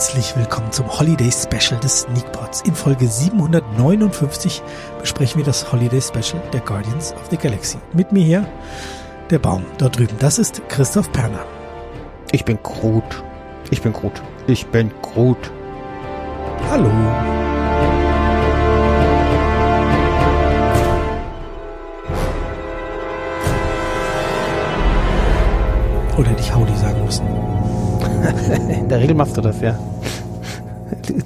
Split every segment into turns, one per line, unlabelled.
Herzlich willkommen zum Holiday Special des Sneakpots. In Folge 759 besprechen wir das Holiday Special der Guardians of the Galaxy. Mit mir hier der Baum dort drüben. Das ist Christoph Perner.
Ich bin Groot. Ich bin Groot. Ich bin Groot.
Hallo. Oder dich Howdy sagen müssen.
In der Regel machst du das, ja.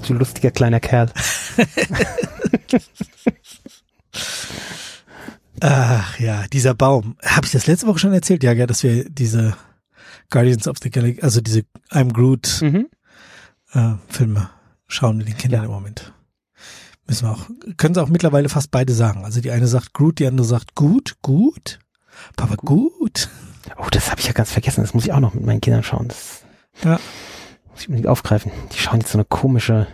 Du lustiger kleiner Kerl.
Ach ja, dieser Baum. Habe ich das letzte Woche schon erzählt? Ja, ja, dass wir diese Guardians of the Galaxy, also diese I'm Groot
Mhm.
äh, Filme schauen mit den Kindern
Ja.
im Moment. Müssen wir auch, können sie auch mittlerweile fast beide sagen. Also die eine sagt Groot, die andere sagt gut, gut. Papa, gut.
Oh, das habe ich ja ganz vergessen. Das muss ich auch noch mit meinen Kindern schauen. Das
Ja.
muss ich unbedingt aufgreifen. Die schauen jetzt so eine komische,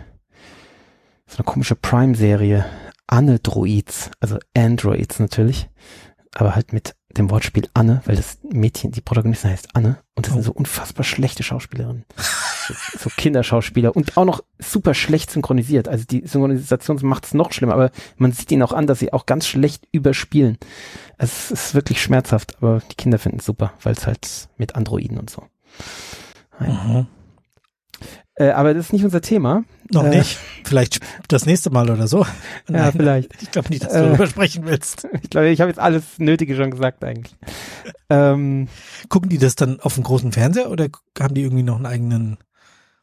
so eine komische Prime-Serie. Anne-Droids, also Androids natürlich, aber halt mit dem Wortspiel Anne, weil das Mädchen, die Protagonistin heißt Anne und das
Oh.
sind so unfassbar schlechte Schauspielerinnen. so, so Kinderschauspieler und auch noch super schlecht synchronisiert. Also die Synchronisation macht es noch schlimmer, aber man sieht ihnen auch an, dass sie auch ganz schlecht überspielen. Also es ist wirklich schmerzhaft, aber die Kinder finden es super, weil es halt mit Androiden und so.
Mhm.
Äh, aber das ist nicht unser Thema.
Noch
Äh.
nicht. Vielleicht das nächste Mal oder so.
Ja, vielleicht.
Ich glaube nicht, dass du
Äh.
darüber sprechen willst.
Ich glaube, ich habe jetzt alles Nötige schon gesagt eigentlich. ähm,
Gucken die das dann auf dem großen Fernseher oder haben die irgendwie noch einen eigenen?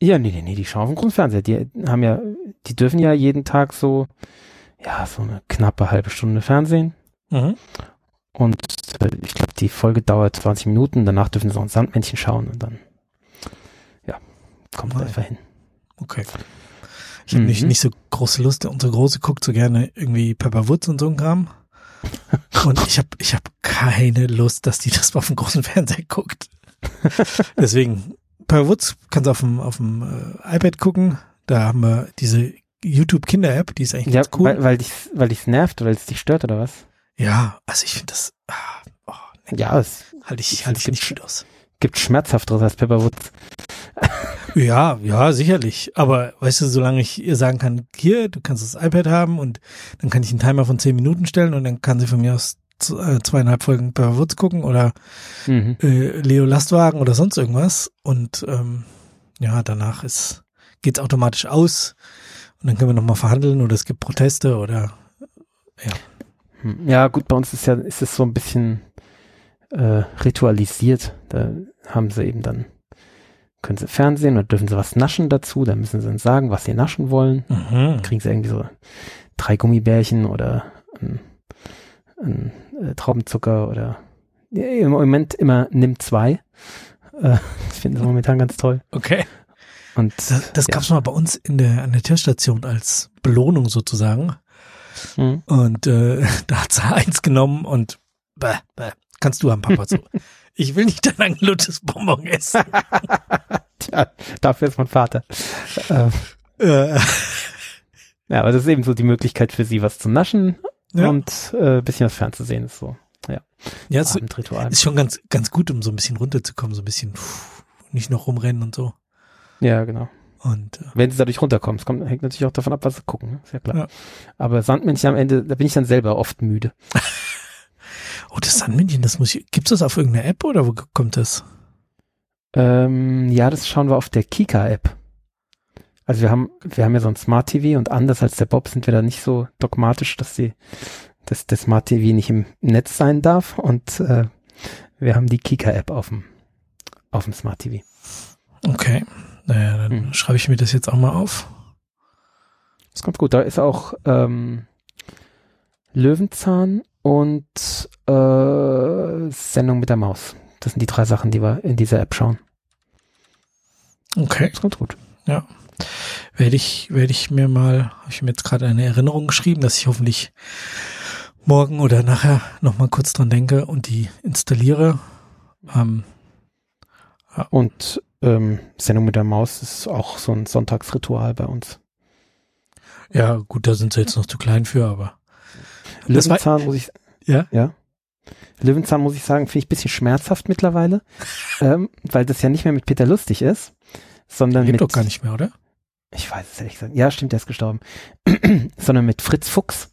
ja, nee, nee, nee, die schauen auf dem großen Fernseher. Die haben ja, die dürfen ja jeden Tag so, ja, so eine knappe halbe Stunde Fernsehen.
Mhm.
Und äh, ich glaube, die Folge dauert 20 Minuten. Danach dürfen sie noch ein Sandmännchen schauen und dann, kommt
Nein.
einfach hin.
Okay. Ich habe nicht,
Mhm.
nicht so große Lust. Unsere Große guckt so gerne irgendwie Pepper Woods und so ein Kram. Und ich habe ich hab keine Lust, dass die das auf dem großen Fernseher guckt. Deswegen, Pepper Woods kannst du auf dem, auf dem äh, iPad gucken. Da haben wir diese YouTube-Kinder-App, die ist eigentlich
Ja,
ganz cool.
weil, weil dich, weil dich's nervt oder weil es dich stört oder was?
ja, also ich finde das, ah, oh,
Ja, es
halte ich, halte ich
find's
nicht gut aus.
Gibt schmerzhafteres als Pepperwoods.
Ja, ja, sicherlich. Aber weißt du, solange ich ihr sagen kann, hier, du kannst das iPad haben und dann kann ich einen Timer von zehn Minuten stellen und dann kann sie von mir aus äh, zweieinhalb Folgen per Woods gucken oder
Mhm.
äh, Leo Lastwagen oder sonst irgendwas. Und ähm, ja, danach ist geht's automatisch aus und dann können wir nochmal verhandeln oder es gibt Proteste oder
Hm, Ja, gut, bei uns ist ja, ist es so ein bisschen äh, ritualisiert. Da haben sie eben dann, können sie Fernsehen oder dürfen sie was naschen dazu, dann müssen sie dann sagen, was sie naschen wollen.
mhm.
Kriegen sie irgendwie so drei Gummibärchen oder ein, ein äh, Traubenzucker oder ja, im Moment immer nimm zwei. Äh, ich finde das momentan ganz toll.
okay.
Und
Das, das
ja.
gab's mal bei uns in der an der Tierstation als Belohnung sozusagen.
Hm.
Und äh, da hat sie eins genommen und bäh, bäh, kannst du haben, Papa. So. Ich will nicht dein angelutschtes Bonbon essen.
Tja, dafür ist mein Vater. Äh,
äh,
ja, aber das ist eben so die Möglichkeit für sie, was zu naschen
Ja.
und äh, bisschen was fernzusehen. Ist so
ja, es
Abendritual.
ist schon ganz, ganz gut, um so ein bisschen runterzukommen, so ein bisschen pff, nicht noch rumrennen und so.
Ja, genau.
Und äh,
Wenn sie dadurch runterkommen. Es kommt, hängt natürlich auch davon ab, was sie gucken. ne? Ist ja klar.
Ja.
Aber Sandmännchen am Ende, da bin ich dann selber oft müde.
oh, das Sandmännchen, das muss ich. Gibt's das auf irgendeiner App oder wo kommt das?
Ähm, ja, das schauen wir auf der Kika-App. Also wir haben, wir haben ja so ein Smart TV und anders als der Bob sind wir da nicht so dogmatisch, dass die, dass der Smart TV nicht im Netz sein darf und äh, wir haben die Kika-App auf dem, auf dem Smart TV.
Okay. Naja, dann
Hm.
schreibe ich mir das jetzt auch mal auf.
Das kommt gut. Da ist auch ähm, Löwenzahn und äh, Sendung mit der Maus. Das sind die drei Sachen, die wir in dieser App schauen.
Okay.
Das kommt gut.
Werde ich, werde ich mir mal, habe ich mir jetzt gerade eine Erinnerung geschrieben, dass ich hoffentlich morgen oder nachher nochmal kurz dran denke und die installiere. Ähm,
Und ähm, Sendung mit der Maus ist auch so ein Sonntagsritual bei uns.
ja, gut, da sind sie jetzt noch zu klein für, aber
Löwenzahn muss ich,
Ja?
ja. Löwenzahn muss ich sagen, finde ich ein bisschen schmerzhaft mittlerweile, ähm, weil das ja nicht mehr mit Peter Lustig ist, sondern
Lebt
mit,
doch gar nicht mehr, oder?
ich weiß es ehrlich gesagt, ja stimmt, der ist gestorben, sondern mit Fritz Fuchs.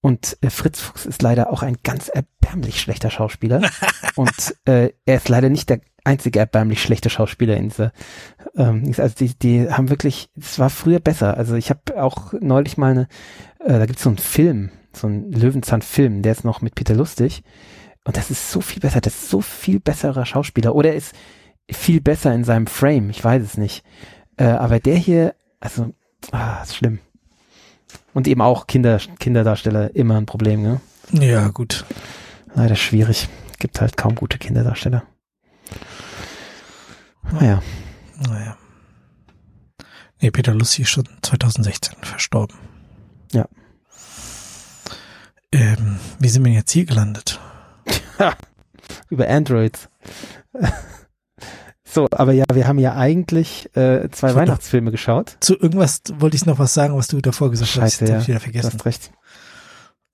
Und äh, Fritz Fuchs ist leider auch ein ganz erbärmlich schlechter Schauspieler. und äh, er ist leider nicht der einzige erbärmlich schlechte Schauspieler in dieser. Ähm, also die, die haben wirklich, es war früher besser. Also ich habe auch neulich mal eine, äh, da gibt es so einen Film, so einen Löwenzahn-Film, der ist noch mit Peter Lustig. Und das ist so viel besser, das ist so viel besserer Schauspieler. Oder er ist viel besser in seinem Frame, ich weiß es nicht. Äh, aber der hier, also, ah, ist schlimm. Und eben auch Kinder, Kinderdarsteller immer ein Problem, ne?
Ja, gut.
Leider schwierig. Gibt halt kaum gute Kinderdarsteller. Naja.
Naja. Nee, Peter Lussi ist schon 2016 verstorben.
Ja.
Ähm, wie sind wir jetzt hier gelandet?
Über Androids. so, aber ja, wir haben ja eigentlich äh, zwei
Foto.
Weihnachtsfilme geschaut.
Zu irgendwas wollte ich noch was sagen, was du davor gesagt hast.
Scheiße, ja.
hab ich wieder
Du
vergessen.
hast recht.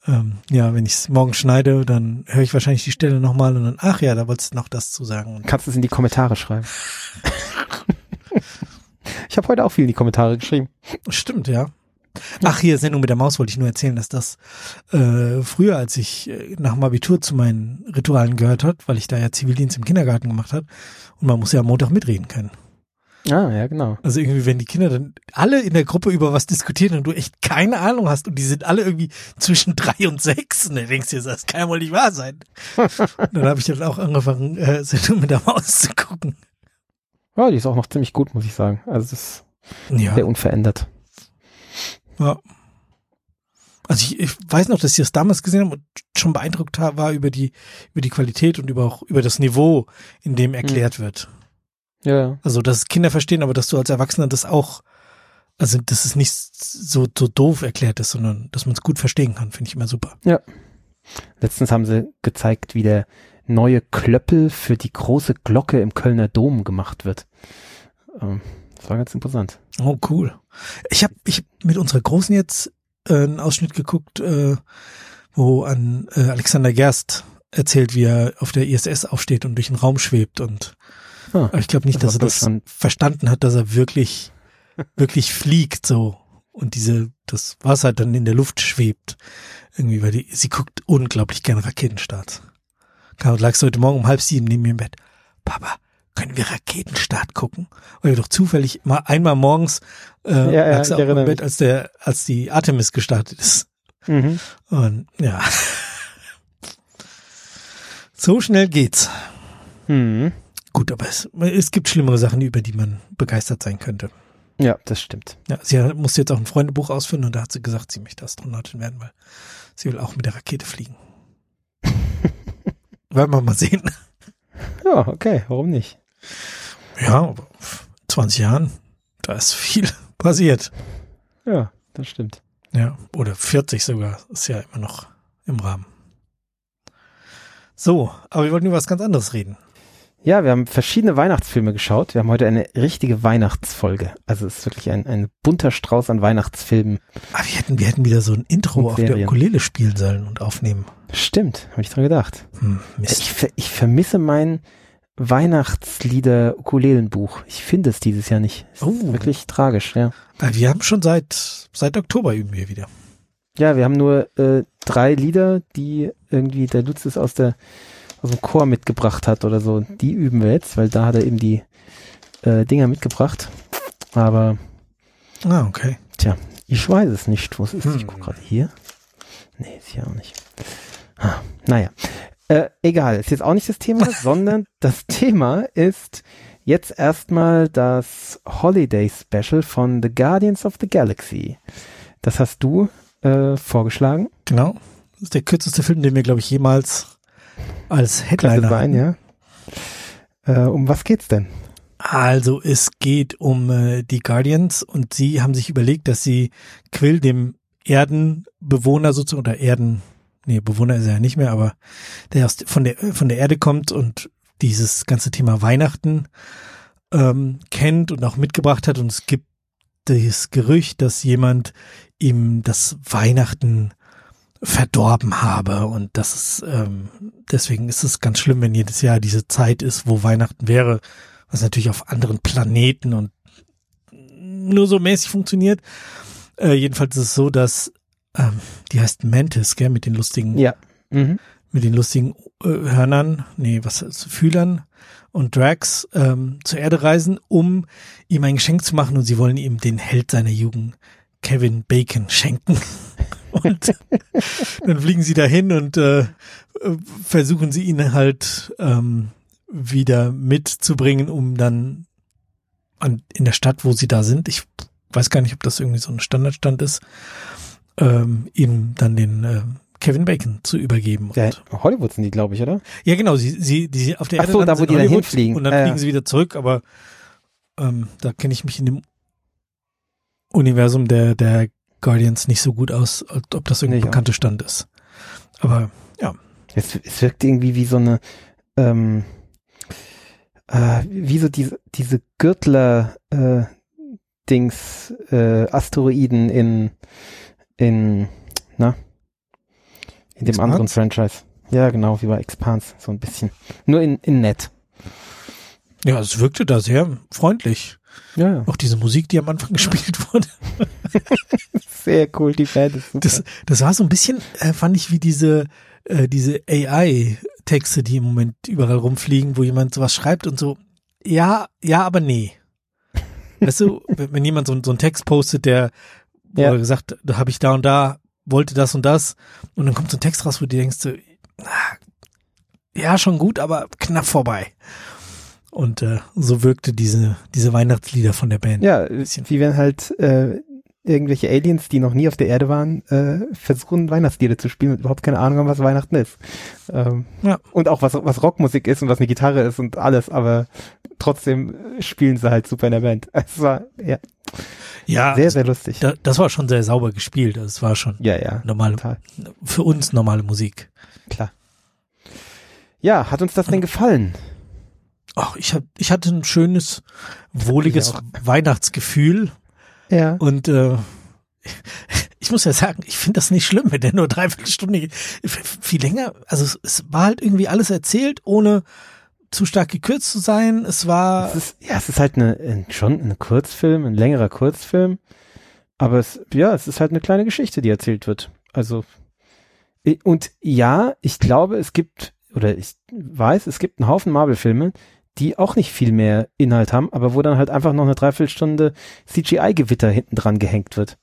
Ähm, ja, wenn ich es morgen schneide, dann höre ich wahrscheinlich die Stelle nochmal und dann, ach ja, da wolltest du noch das zu sagen. Und
Kannst du es in die Kommentare schreiben. ich habe heute auch viel in die Kommentare geschrieben.
Stimmt, ja. Ach, hier, Sendung mit der Maus wollte ich nur erzählen, dass das äh, früher, als ich äh, nach dem Abitur zu meinen Ritualen gehört hat, weil ich da ja Zivildienst im Kindergarten gemacht habe und man muss ja am Montag mitreden können.
Ah, ja, genau.
Also irgendwie, wenn die Kinder dann alle in der Gruppe über was diskutieren und du echt keine Ahnung hast und die sind alle irgendwie zwischen drei und sechs und dann denkst du dir, das kann ja wohl nicht wahr sein. dann habe ich dann auch angefangen, äh, Sendung mit der Maus zu gucken.
Ja, die ist auch noch ziemlich gut, muss ich sagen. Also das ist
Ja.
sehr unverändert.
Ja. Also ich, ich weiß noch, dass ich das damals gesehen habe und schon beeindruckt war über die, über die Qualität und über auch über das Niveau, in dem erklärt wird.
Ja, ja.
Also, dass Kinder verstehen, aber dass du als Erwachsener das auch, also dass es nicht so, so doof erklärt ist, sondern dass man es gut verstehen kann, finde ich immer super.
Letztens haben sie gezeigt, wie der neue Klöppel für die große Glocke im Kölner Dom gemacht wird. Ähm, das war ganz imposant.
Oh, cool. Ich habe ich hab mit unserer Großen jetzt äh, einen Ausschnitt geguckt, äh, wo an äh, Alexander Gerst erzählt, wie er auf der ISS aufsteht und durch den Raum schwebt und
Ah,
ich glaube nicht,
Das
dass er das
schon-
verstanden hat, dass er wirklich, wirklich fliegt so und diese, das Wasser dann in der Luft schwebt. Irgendwie, weil die, sie guckt unglaublich gerne Raketenstarts. Lagst du heute Morgen um halb sieben neben mir im Bett. Papa, können wir Raketenstart gucken? Weil wir doch zufällig mal einmal morgens äh,
Ja, ja,
auch im Bett, als der, als die Artemis gestartet ist.
mhm.
Und ja. So schnell geht's.
Mhm.
Gut, aber es, es gibt schlimmere Sachen, über die man begeistert sein könnte.
Ja, das stimmt.
Ja, sie musste jetzt auch ein Freundebuch ausfüllen und da hat sie gesagt, sie möchte Astronautin werden, weil sie will auch mit der Rakete fliegen. Werden wir mal sehen.
Ja, okay, warum nicht?
Ja, aber 20 Jahren, da ist viel passiert.
Ja, das stimmt.
Ja, oder 40 sogar, ist ja immer noch im Rahmen. So, aber wir wollten über was ganz anderes reden.
Ja, wir haben verschiedene Weihnachtsfilme geschaut. Wir haben heute eine richtige Weihnachtsfolge. Also es ist wirklich ein, ein bunter Strauß an Weihnachtsfilmen.
Aber wir hätten, wir hätten wieder so ein Intro auf der. Ukulele spielen sollen und aufnehmen.
Stimmt, habe ich dran gedacht.
Hm.
Ich, ich vermisse mein Weihnachtslieder-Ukulelenbuch. Ich finde es dieses Jahr nicht. Es
Oh.
ist wirklich tragisch, ja.
Ah, Wir haben schon seit, seit Oktober üben wir wieder.
Ja, wir haben nur äh, drei Lieder, die irgendwie der Lutz es aus der aus dem Chor mitgebracht hat oder so. Die üben wir jetzt, weil da hat er eben die äh, Dinger mitgebracht. Aber
Ah, okay.
ich weiß es nicht. Wo es ist. Ich
Hm.
gucke gerade hier. Nee, ist hier auch nicht. Ah, naja. Äh, egal, ist jetzt auch nicht das Thema, sondern das Thema ist jetzt erstmal das Holiday Special von The Guardians of the Galaxy. Das hast du äh, vorgeschlagen.
Genau. Das ist der kürzeste Film, den wir, glaube ich, jemals als Headliner
sein, ja. Äh, um was geht's denn?
Also es geht um äh, die Guardians und sie haben sich überlegt, dass sie Quill, dem Erdenbewohner sozusagen, oder Erden, nee, Bewohner ist er ja nicht mehr, aber der aus, von der von der Erde kommt und dieses ganze Thema Weihnachten ähm, kennt und auch mitgebracht hat. Und es gibt das Gerücht, dass jemand ihm das Weihnachten verdorben habe und das ist ähm, deswegen ist es ganz schlimm, wenn jedes Jahr diese Zeit ist, wo Weihnachten wäre, was natürlich auf anderen Planeten und nur so mäßig funktioniert. Äh, jedenfalls ist es so, dass ähm, die heißt Mantis, gell, mit den lustigen,
Ja. Mhm.
mit den lustigen äh, Hörnern, nee, was Fühlern und Drax ähm, zur Erde reisen, um ihm ein Geschenk zu machen und sie wollen ihm den Held seiner Jugend, Kevin Bacon, schenken. Und dann fliegen sie dahin und äh, versuchen sie ihn halt ähm, wieder mitzubringen, um dann an, in der Stadt, wo sie da sind, ich weiß gar nicht, ob das irgendwie so ein Standardstand ist, ähm, ihm dann den äh, Kevin Bacon zu übergeben.
Ja, Hollywood sind die, glaube ich, oder?
ja, genau, sie, sie, die auf der
Ach
Erde
so, da, wo die da
Hollywood
hinfliegen.
Und dann
ja.
fliegen sie wieder zurück, aber ähm, da kenne ich mich in dem Universum der, der Guardians nicht so gut aus, als ob das irgendein bekannter Stand ist. Aber ja,
Es, es wirkt irgendwie wie so eine, ähm, äh, wie so diese, diese Gürtler, äh, äh, Asteroiden in, in, na, in dem anderen Franchise. Ja, genau, wie bei Expanse, so ein bisschen. Nur in, in nett.
ja, es wirkte da sehr freundlich.
Ja, ja.
Auch diese Musik, die am Anfang gespielt wurde.
Sehr cool, die Band ist super.
Das, das war so ein bisschen, äh, fand ich, wie diese, äh, diese AI-Texte, die im Moment überall rumfliegen, wo jemand sowas schreibt und so, ja, ja, aber nee. Weißt du, wenn, wenn jemand so, so einen Text postet, der, wo
Ja.
er gesagt, da habe ich da und da, wollte das und das, und dann kommt so ein Text raus, wo du denkst, ja, schon gut, aber knapp vorbei. Und äh, so wirkte diese, diese Weihnachtslieder von der Band.
Ja, wie wenn halt äh, irgendwelche Aliens, die noch nie auf der Erde waren, äh, versuchen Weihnachtslieder zu spielen und überhaupt keine Ahnung haben, was Weihnachten ist. Ähm,
Ja.
Und auch was, was Rockmusik ist und was eine Gitarre ist und alles, aber trotzdem spielen sie halt super in der Band. Es war ja
ja
sehr, sehr lustig.
da, das war schon sehr sauber gespielt. Also es war schon
ja, ja,
normale,
total,
für uns normale Musik.
klar. Ja, hat uns das denn gefallen?
Ach, ich hab, ich hatte ein schönes, wohliges. Weihnachtsgefühl
Ja.
und äh, ich muss ja sagen, ich finde das nicht schlimm, wenn der nur dreiviertel Stunde viel länger. Also es, es war halt irgendwie alles erzählt, ohne zu stark gekürzt zu sein. Es war
Es ist, ja, es ist halt eine, ein, schon ein Kurzfilm, ein längerer Kurzfilm. Aber es, ja, es ist halt eine kleine Geschichte, die erzählt wird. Also, und ja, ich glaube, es gibt, oder ich weiß, es gibt einen Haufen Marvel-Filme, die auch nicht viel mehr Inhalt haben, aber wo dann halt einfach noch eine Dreiviertelstunde CGI-Gewitter hinten dran gehängt wird.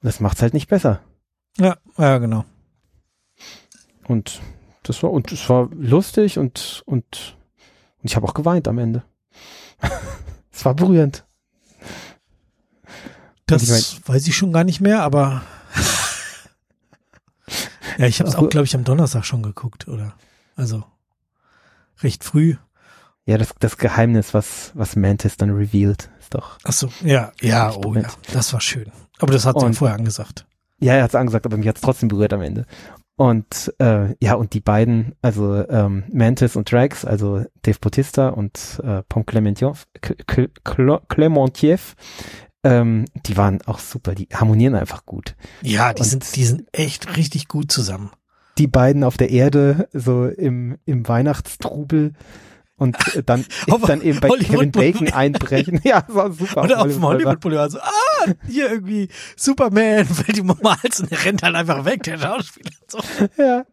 Und das macht's halt nicht besser.
ja, ja genau.
Und das war, und es war lustig und, und, und ich habe auch geweint am Ende. es war berührend.
Das
ich
weiß ich schon gar nicht mehr, aber ja, ich habe es auch, glaube ich, am Donnerstag schon geguckt, oder? Also recht früh.
Ja, das, das Geheimnis, was, was Mantis dann revealed, ist doch.
Ach so, ja, ja, oh ja, das war schön. Aber das hat
Und-
vorher angesagt.
Ja, er hat's angesagt, aber mich hat's trotzdem berührt am Ende. Und äh, ja, und die beiden, also ähm, Mantis und Drax, also Dave Bautista und äh, Pom Clementiev, ähm, die waren auch super, die harmonieren einfach gut.
Ja, die
Und-
sind, die sind echt richtig gut zusammen.
Die beiden auf der Erde, so im, im Weihnachtstrubel und dann,
Auf
dann eben bei
Hollywood
Kevin Bacon einbrechen. Ja, das war super.
Oder auf dem
Boulevard.
Hollywood Boulevard so, ah, hier irgendwie Superman fällt ihm um Hals und er rennt halt einfach weg, der Schauspieler. So.
Ja.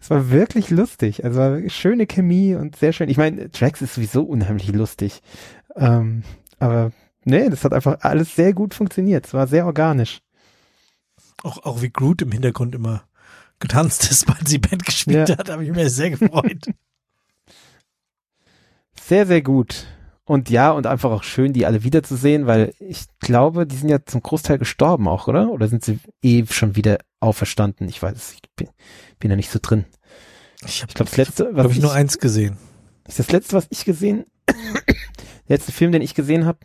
Es war wirklich lustig. Also war schöne Chemie und sehr schön. Ich meine, Drax ist sowieso unheimlich lustig. Ähm, aber nee, das hat einfach alles sehr gut funktioniert. Es war sehr organisch.
Auch, auch wie Groot im Hintergrund immer getanzt ist, weil sie Band gespielt
Ja.
hat, habe ich mir sehr gefreut.
Sehr, sehr gut. Und ja, und einfach auch schön, die alle wiederzusehen, weil ich glaube, die sind ja zum Großteil gestorben auch, oder? Oder sind sie eh schon wieder auferstanden? Ich weiß es, ich bin, bin da nicht so drin.
Ich habe,
Ich glaube, das letzte, was
glaube ich,
ich,
nur eins gesehen.
ist das letzte, was ich gesehen, der letzte Film, den ich gesehen habe,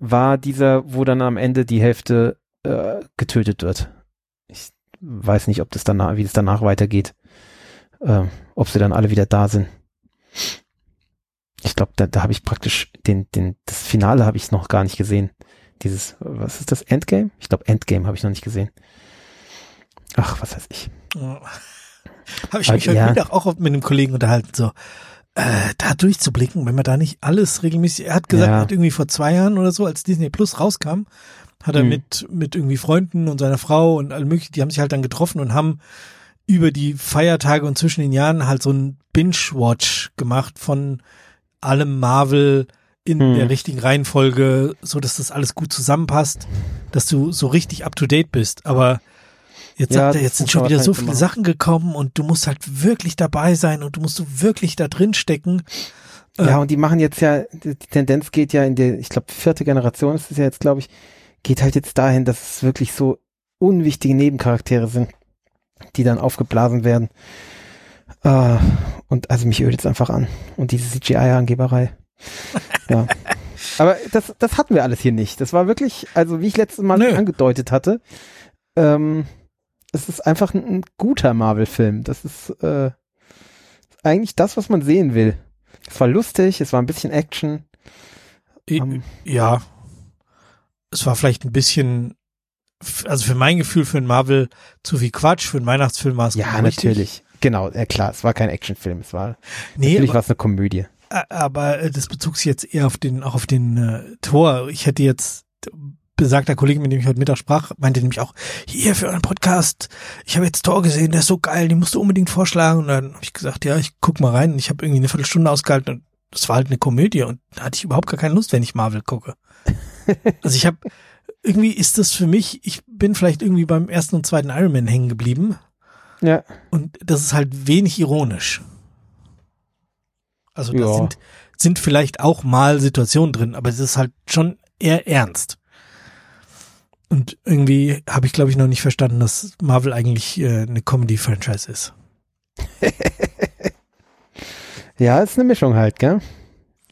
war dieser, wo dann am Ende die Hälfte äh, getötet wird. Ich weiß nicht, ob das danach, wie es danach weitergeht. Ähm, ob sie dann alle wieder da sind. Ich glaube, da, da habe ich praktisch den, den, das Finale habe ich noch gar nicht gesehen. Dieses, was ist das? Endgame? Ich glaube, Endgame habe ich noch nicht gesehen. Ach, was weiß ich.
Ja. Habe ich
Aber
mich heute
ja.
Mittag auch mit einem Kollegen unterhalten, so. äh, da durchzublicken, wenn man da nicht alles regelmäßig, er hat gesagt,
Ja.
er hat irgendwie vor zwei Jahren oder so, als Disney Plus rauskam, hat er
Mhm.
mit, mit irgendwie Freunden und seiner Frau und all möglichen, die haben sich halt dann getroffen und haben über die Feiertage und zwischen den Jahren halt so ein Binge-Watch gemacht von allem Marvel in
Mhm.
der richtigen Reihenfolge, so dass das alles gut zusammenpasst, dass du so richtig up to date bist. Aber jetzt
Ja,
er, jetzt sind schon wieder so
wahrscheinlich
viele
machen.
Sachen gekommen und du musst halt wirklich dabei sein und du musst so wirklich da drin stecken.
Ja, und die machen jetzt ja, die die Tendenz geht ja in der, ich glaube, vierte Generation ist es ja jetzt, glaube ich, geht halt jetzt dahin, dass es wirklich so unwichtige Nebencharaktere sind, die dann aufgeblasen werden. Äh, und also mich ödet es einfach an. Und diese CGI-Angeberei. ja. Aber das, das hatten wir alles hier nicht. Das war wirklich, also wie ich letztes Mal
Nö.
angedeutet hatte, ähm, es ist einfach ein, ein guter Marvel-Film. Das ist äh, eigentlich das, was man sehen will. Es war lustig, es war ein bisschen Action.
I-
Ähm,
ja, es war vielleicht ein bisschen, also für mein Gefühl für einen Marvel zu viel Quatsch, für einen Weihnachtsfilm war es
ja, natürlich. Genau, ja klar, es war kein Actionfilm, es war
Nee,
natürlich es eine Komödie.
aber äh, das bezog sich jetzt eher auf den, auch auf den äh, Tor. Ich hätte jetzt besagter Kollege, mit dem ich heute Mittag sprach, meinte nämlich auch, hier für euren Podcast, ich habe jetzt Tor gesehen, der ist so geil, den musst du unbedingt vorschlagen. Und dann habe ich gesagt, ja, ich guck mal rein. Und ich habe irgendwie eine Viertelstunde ausgehalten und das war halt eine Komödie und da hatte ich überhaupt gar keine Lust, wenn ich Marvel gucke. also ich habe, irgendwie ist das für mich, ich bin vielleicht irgendwie beim ersten und zweiten Iron Man hängen geblieben
Ja,
und das ist halt wenig ironisch. Also da
Ja.
sind, sind vielleicht auch mal Situationen drin, aber es ist halt schon eher ernst. Und irgendwie habe ich, glaube ich, noch nicht verstanden, dass Marvel eigentlich äh, eine Comedy-Franchise ist.
ja, ist eine Mischung halt, gell?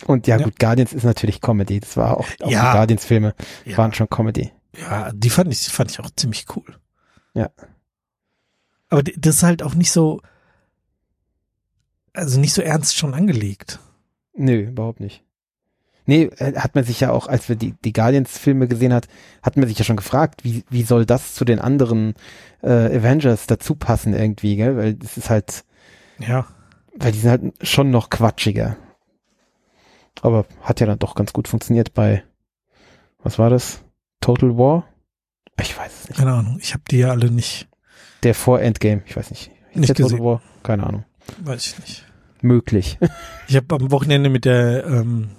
Und ja,
Ja.
gut, Guardians ist natürlich Comedy. Das war auch, auch
Ja.
die Guardians-Filme
Ja,
waren schon Comedy.
ja die fand ich, fand ich auch ziemlich cool.
Ja.
Aber das ist halt auch nicht so, also nicht so ernst schon angelegt.
Nö, überhaupt nicht. Nee, äh, hat man sich ja auch, als wir die, die Guardians-Filme gesehen hat, hat man sich ja schon gefragt, wie, wie soll das zu den anderen äh, Avengers dazu passen irgendwie, gell? Weil das ist halt,
Ja.
weil die sind halt schon noch quatschiger. Aber hat ja dann doch ganz gut funktioniert bei, was war das? Total War? Ich weiß es nicht.
Keine Ahnung. Ich habe die ja alle nicht,
Der vor Endgame, ich weiß nicht.
Nicht gesehen.
War? Keine Ahnung.
weiß ich nicht.
Möglich.
Ich habe am Wochenende mit der ähm,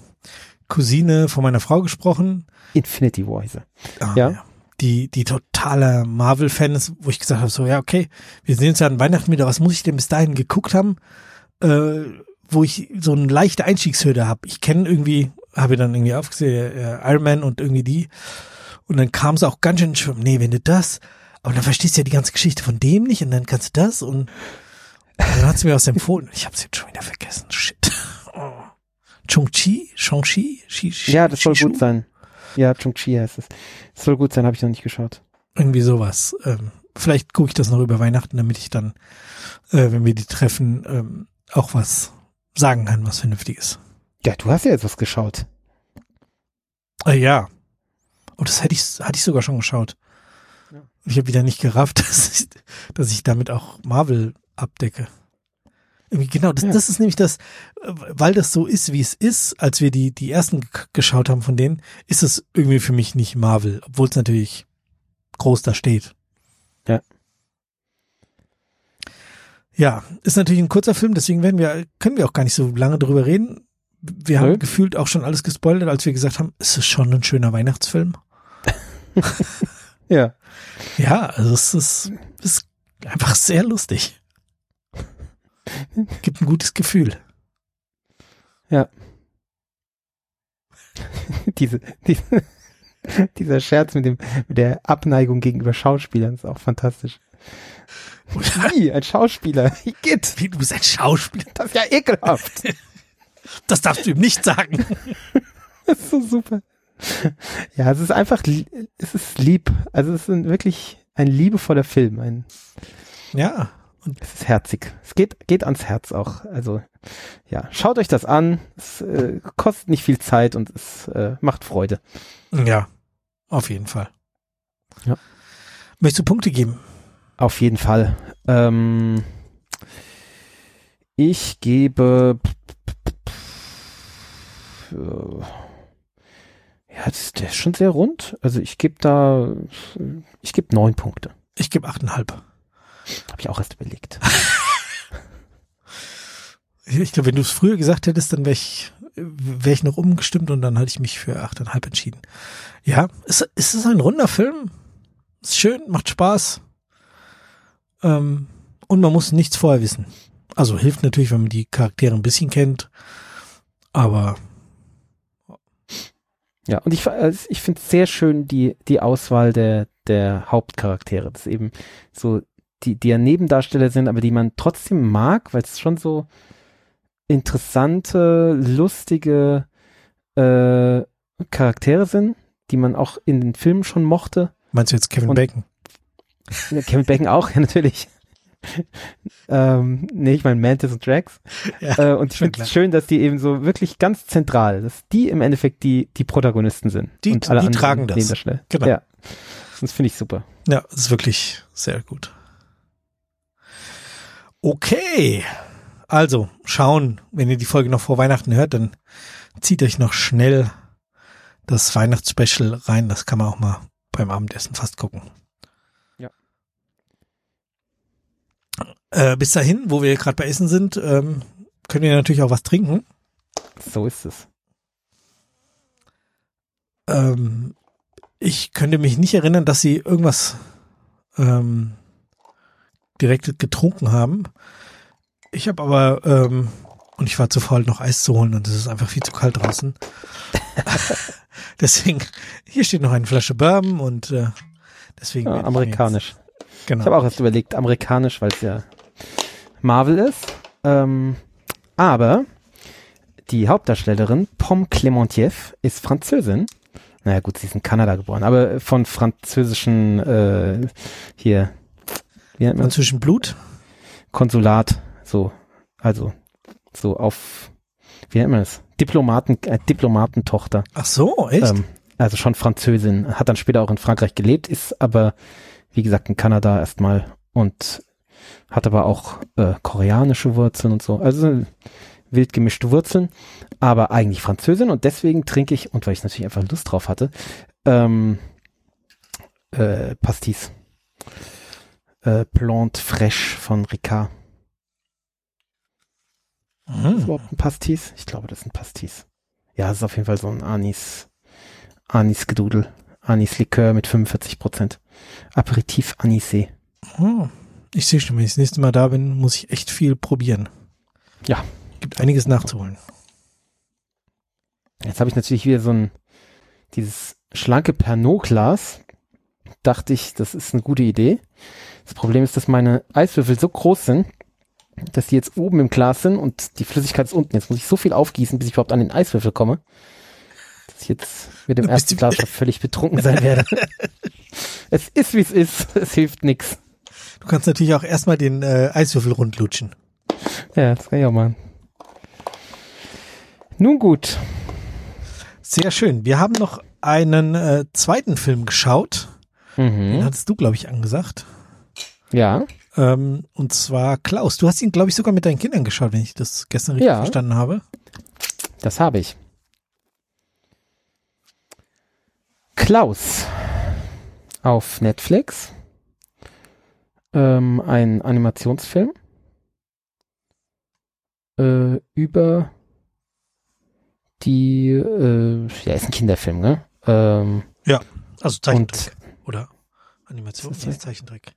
Cousine von meiner Frau gesprochen.
Infinity War hieß er.
Ah,
Ja.
Die, die totaler Marvel-Fan ist, wo ich gesagt habe, so, ja, okay, wir sehen uns ja an Weihnachten wieder, was muss ich denn bis dahin geguckt haben, äh, wo ich so eine leichte Einstiegshürde habe. Ich kenne irgendwie, habe dann irgendwie aufgesehen, äh, Iron Man und irgendwie die. Und dann kam es auch ganz schön schlimm, nee, wenn du das, aber dann verstehst du ja die ganze Geschichte von dem nicht und dann kannst du das und dann hat sie mir was empfohlen. Ich habe es jetzt schon wieder vergessen. Shit. Oh. Chung-Chi? Shang-Chi? Shi- Shi-
Ja, das soll gut sein. Ja, Chung-Chi heißt es. Das soll gut sein, habe ich noch nicht geschaut.
Irgendwie sowas. Ähm, vielleicht gucke ich das noch über Weihnachten, damit ich dann, äh, wenn wir die treffen, ähm, auch was sagen kann, was Vernünftiges.
Ja, du hast ja jetzt was geschaut.
Äh, ja. Oh, das hätte ich, hatte ich sogar schon geschaut. Ich habe wieder nicht gerafft, dass ich, dass ich damit auch Marvel abdecke. Genau, das,
Ja.
das ist nämlich das, weil das so ist, wie es ist, als wir die, die ersten geschaut haben von denen, ist es irgendwie für mich nicht Marvel, obwohl es natürlich groß da steht.
Ja.
Ja, ist natürlich ein kurzer Film, deswegen werden wir, können wir auch gar nicht so lange drüber reden. Wir haben gefühlt auch schon alles gespoilert, als wir gesagt haben, es ist schon ein schöner Weihnachtsfilm.
Ja.
Ja, also es ist, ist einfach sehr lustig. Gibt ein gutes Gefühl.
diese, diese, dieser Scherz mit dem, mit der Abneigung gegenüber Schauspielern ist auch fantastisch. Wie, ein Schauspieler. Igitt,
Wie, du bist ein Schauspieler.
das ist ja ekelhaft.
Das darfst du ihm nicht sagen.
Das ist so super. Ja, es ist einfach, es ist lieb. Also es ist wirklich ein liebevoller Film. Ein,
Ja.
es ist herzig. Es geht, geht ans Herz auch. Also, ja, schaut euch das an. Es äh, kostet nicht viel Zeit und es äh, macht Freude.
Ja. Auf jeden Fall.
Ja.
Möchtest du Punkte geben?
Auf jeden Fall. Ähm, ich gebe ja, das, der ist schon sehr rund. Also ich gebe da, ich gebe neun Punkte.
Ich gebe achteinhalb.
Habe ich auch erst überlegt.
ich glaube, wenn du es früher gesagt hättest, dann wäre ich, wäre ich noch umgestimmt und dann hatte ich mich für achteinhalb entschieden. Ja, ist, ist es ein runder Film? Ist schön, macht Spaß. Ähm, und man muss nichts vorher wissen. Also hilft natürlich, wenn man die Charaktere ein bisschen kennt. Aber
ja, und ich, also ich finde es sehr schön, die, die Auswahl der, der Hauptcharaktere. Das eben so, die, die ja Nebendarsteller sind, aber die man trotzdem mag, weil es schon so interessante, lustige äh, Charaktere sind, die man auch in den Filmen schon mochte.
Meinst du jetzt Kevin und, Bacon?
Kevin Bacon auch, ja, natürlich. Ähm, nee, ich meine Mantis und Drax. Ja, äh, und ich finde es schön, dass die eben so wirklich ganz zentral, dass die im Endeffekt die, die Protagonisten sind.
Die,
und
alle die tragen das.
Genau. Ja. Das finde ich super.
Ja, das ist wirklich sehr gut. Okay. Also, schauen, wenn ihr die Folge noch vor Weihnachten hört, dann zieht euch noch schnell das Weihnachtsspecial rein. Das kann man auch mal beim Abendessen fast gucken. Äh, bis dahin, wo wir gerade bei Essen sind, ähm, können wir natürlich auch was trinken.
So ist es.
Ähm, ich könnte mich nicht erinnern, dass sie irgendwas ähm, direkt getrunken haben. Ich habe aber, ähm, und ich war zu faul, noch Eis zu holen und es ist einfach viel zu kalt draußen. deswegen, hier steht noch eine Flasche Bourbon und äh, deswegen.
Ja, amerikanisch. Genau. Ich habe auch erst überlegt, amerikanisch, weil es ja Marvel ist. Ähm, aber die Hauptdarstellerin, Pom Clementieff, ist Französin. Naja gut, sie ist in Kanada geboren, aber von französischen äh, hier
wie nennt man französischen Blut?
Konsulat, so, also so auf wie nennt man das? Diplomaten, äh, Diplomatentochter.
Ach so, echt? Ähm,
also schon Französin, hat dann später auch in Frankreich gelebt, ist aber wie gesagt in Kanada erstmal und hat aber auch äh, koreanische Wurzeln und so. Also wild gemischte Wurzeln, aber eigentlich Französin und deswegen trinke ich, und weil ich natürlich einfach Lust drauf hatte, ähm, äh, Pastis. Äh, Plante Fresh von Ricard. Mhm. Ist überhaupt ein Pastis? Ich glaube, das ist ein Pastis. Ja, es ist auf jeden Fall so ein Anis, Anis-Gedudel. Anis-Likör mit 45 Prozent. Aperitif Anisé.
Oh. Ich sehe schon, wenn ich das nächste Mal da bin, muss ich echt viel probieren.
Ja.
Gibt einiges nachzuholen.
Jetzt habe ich natürlich wieder so ein, dieses schlanke Pernod-Glas. Dachte ich, das ist eine gute Idee. Das Problem ist, dass meine Eiswürfel so groß sind, dass die jetzt oben im Glas sind und die Flüssigkeit ist unten. Jetzt muss ich so viel aufgießen, bis ich überhaupt an den Eiswürfel komme, dass ich jetzt mit dem ersten Glas völlig betrunken sein werde. es ist, wie es ist. Es hilft nichts.
Du kannst natürlich auch erstmal den äh, Eiswürfel rundlutschen.
Ja, das kann ich auch machen. Nun gut.
Sehr schön. Wir haben noch einen äh, zweiten Film geschaut. Mhm. Den hattest du, glaube ich, angesagt.
Ja.
Ähm, und zwar Klaus. Du hast ihn, glaube ich, sogar mit deinen Kindern geschaut, wenn ich das gestern richtig ja. verstanden habe.
Das habe ich. Klaus auf Netflix ähm, ein Animationsfilm äh, über die, äh, ja, ist ein Kinderfilm, ne? Ähm,
ja, also Zeichentrick und, oder Animation, Zeichentrick.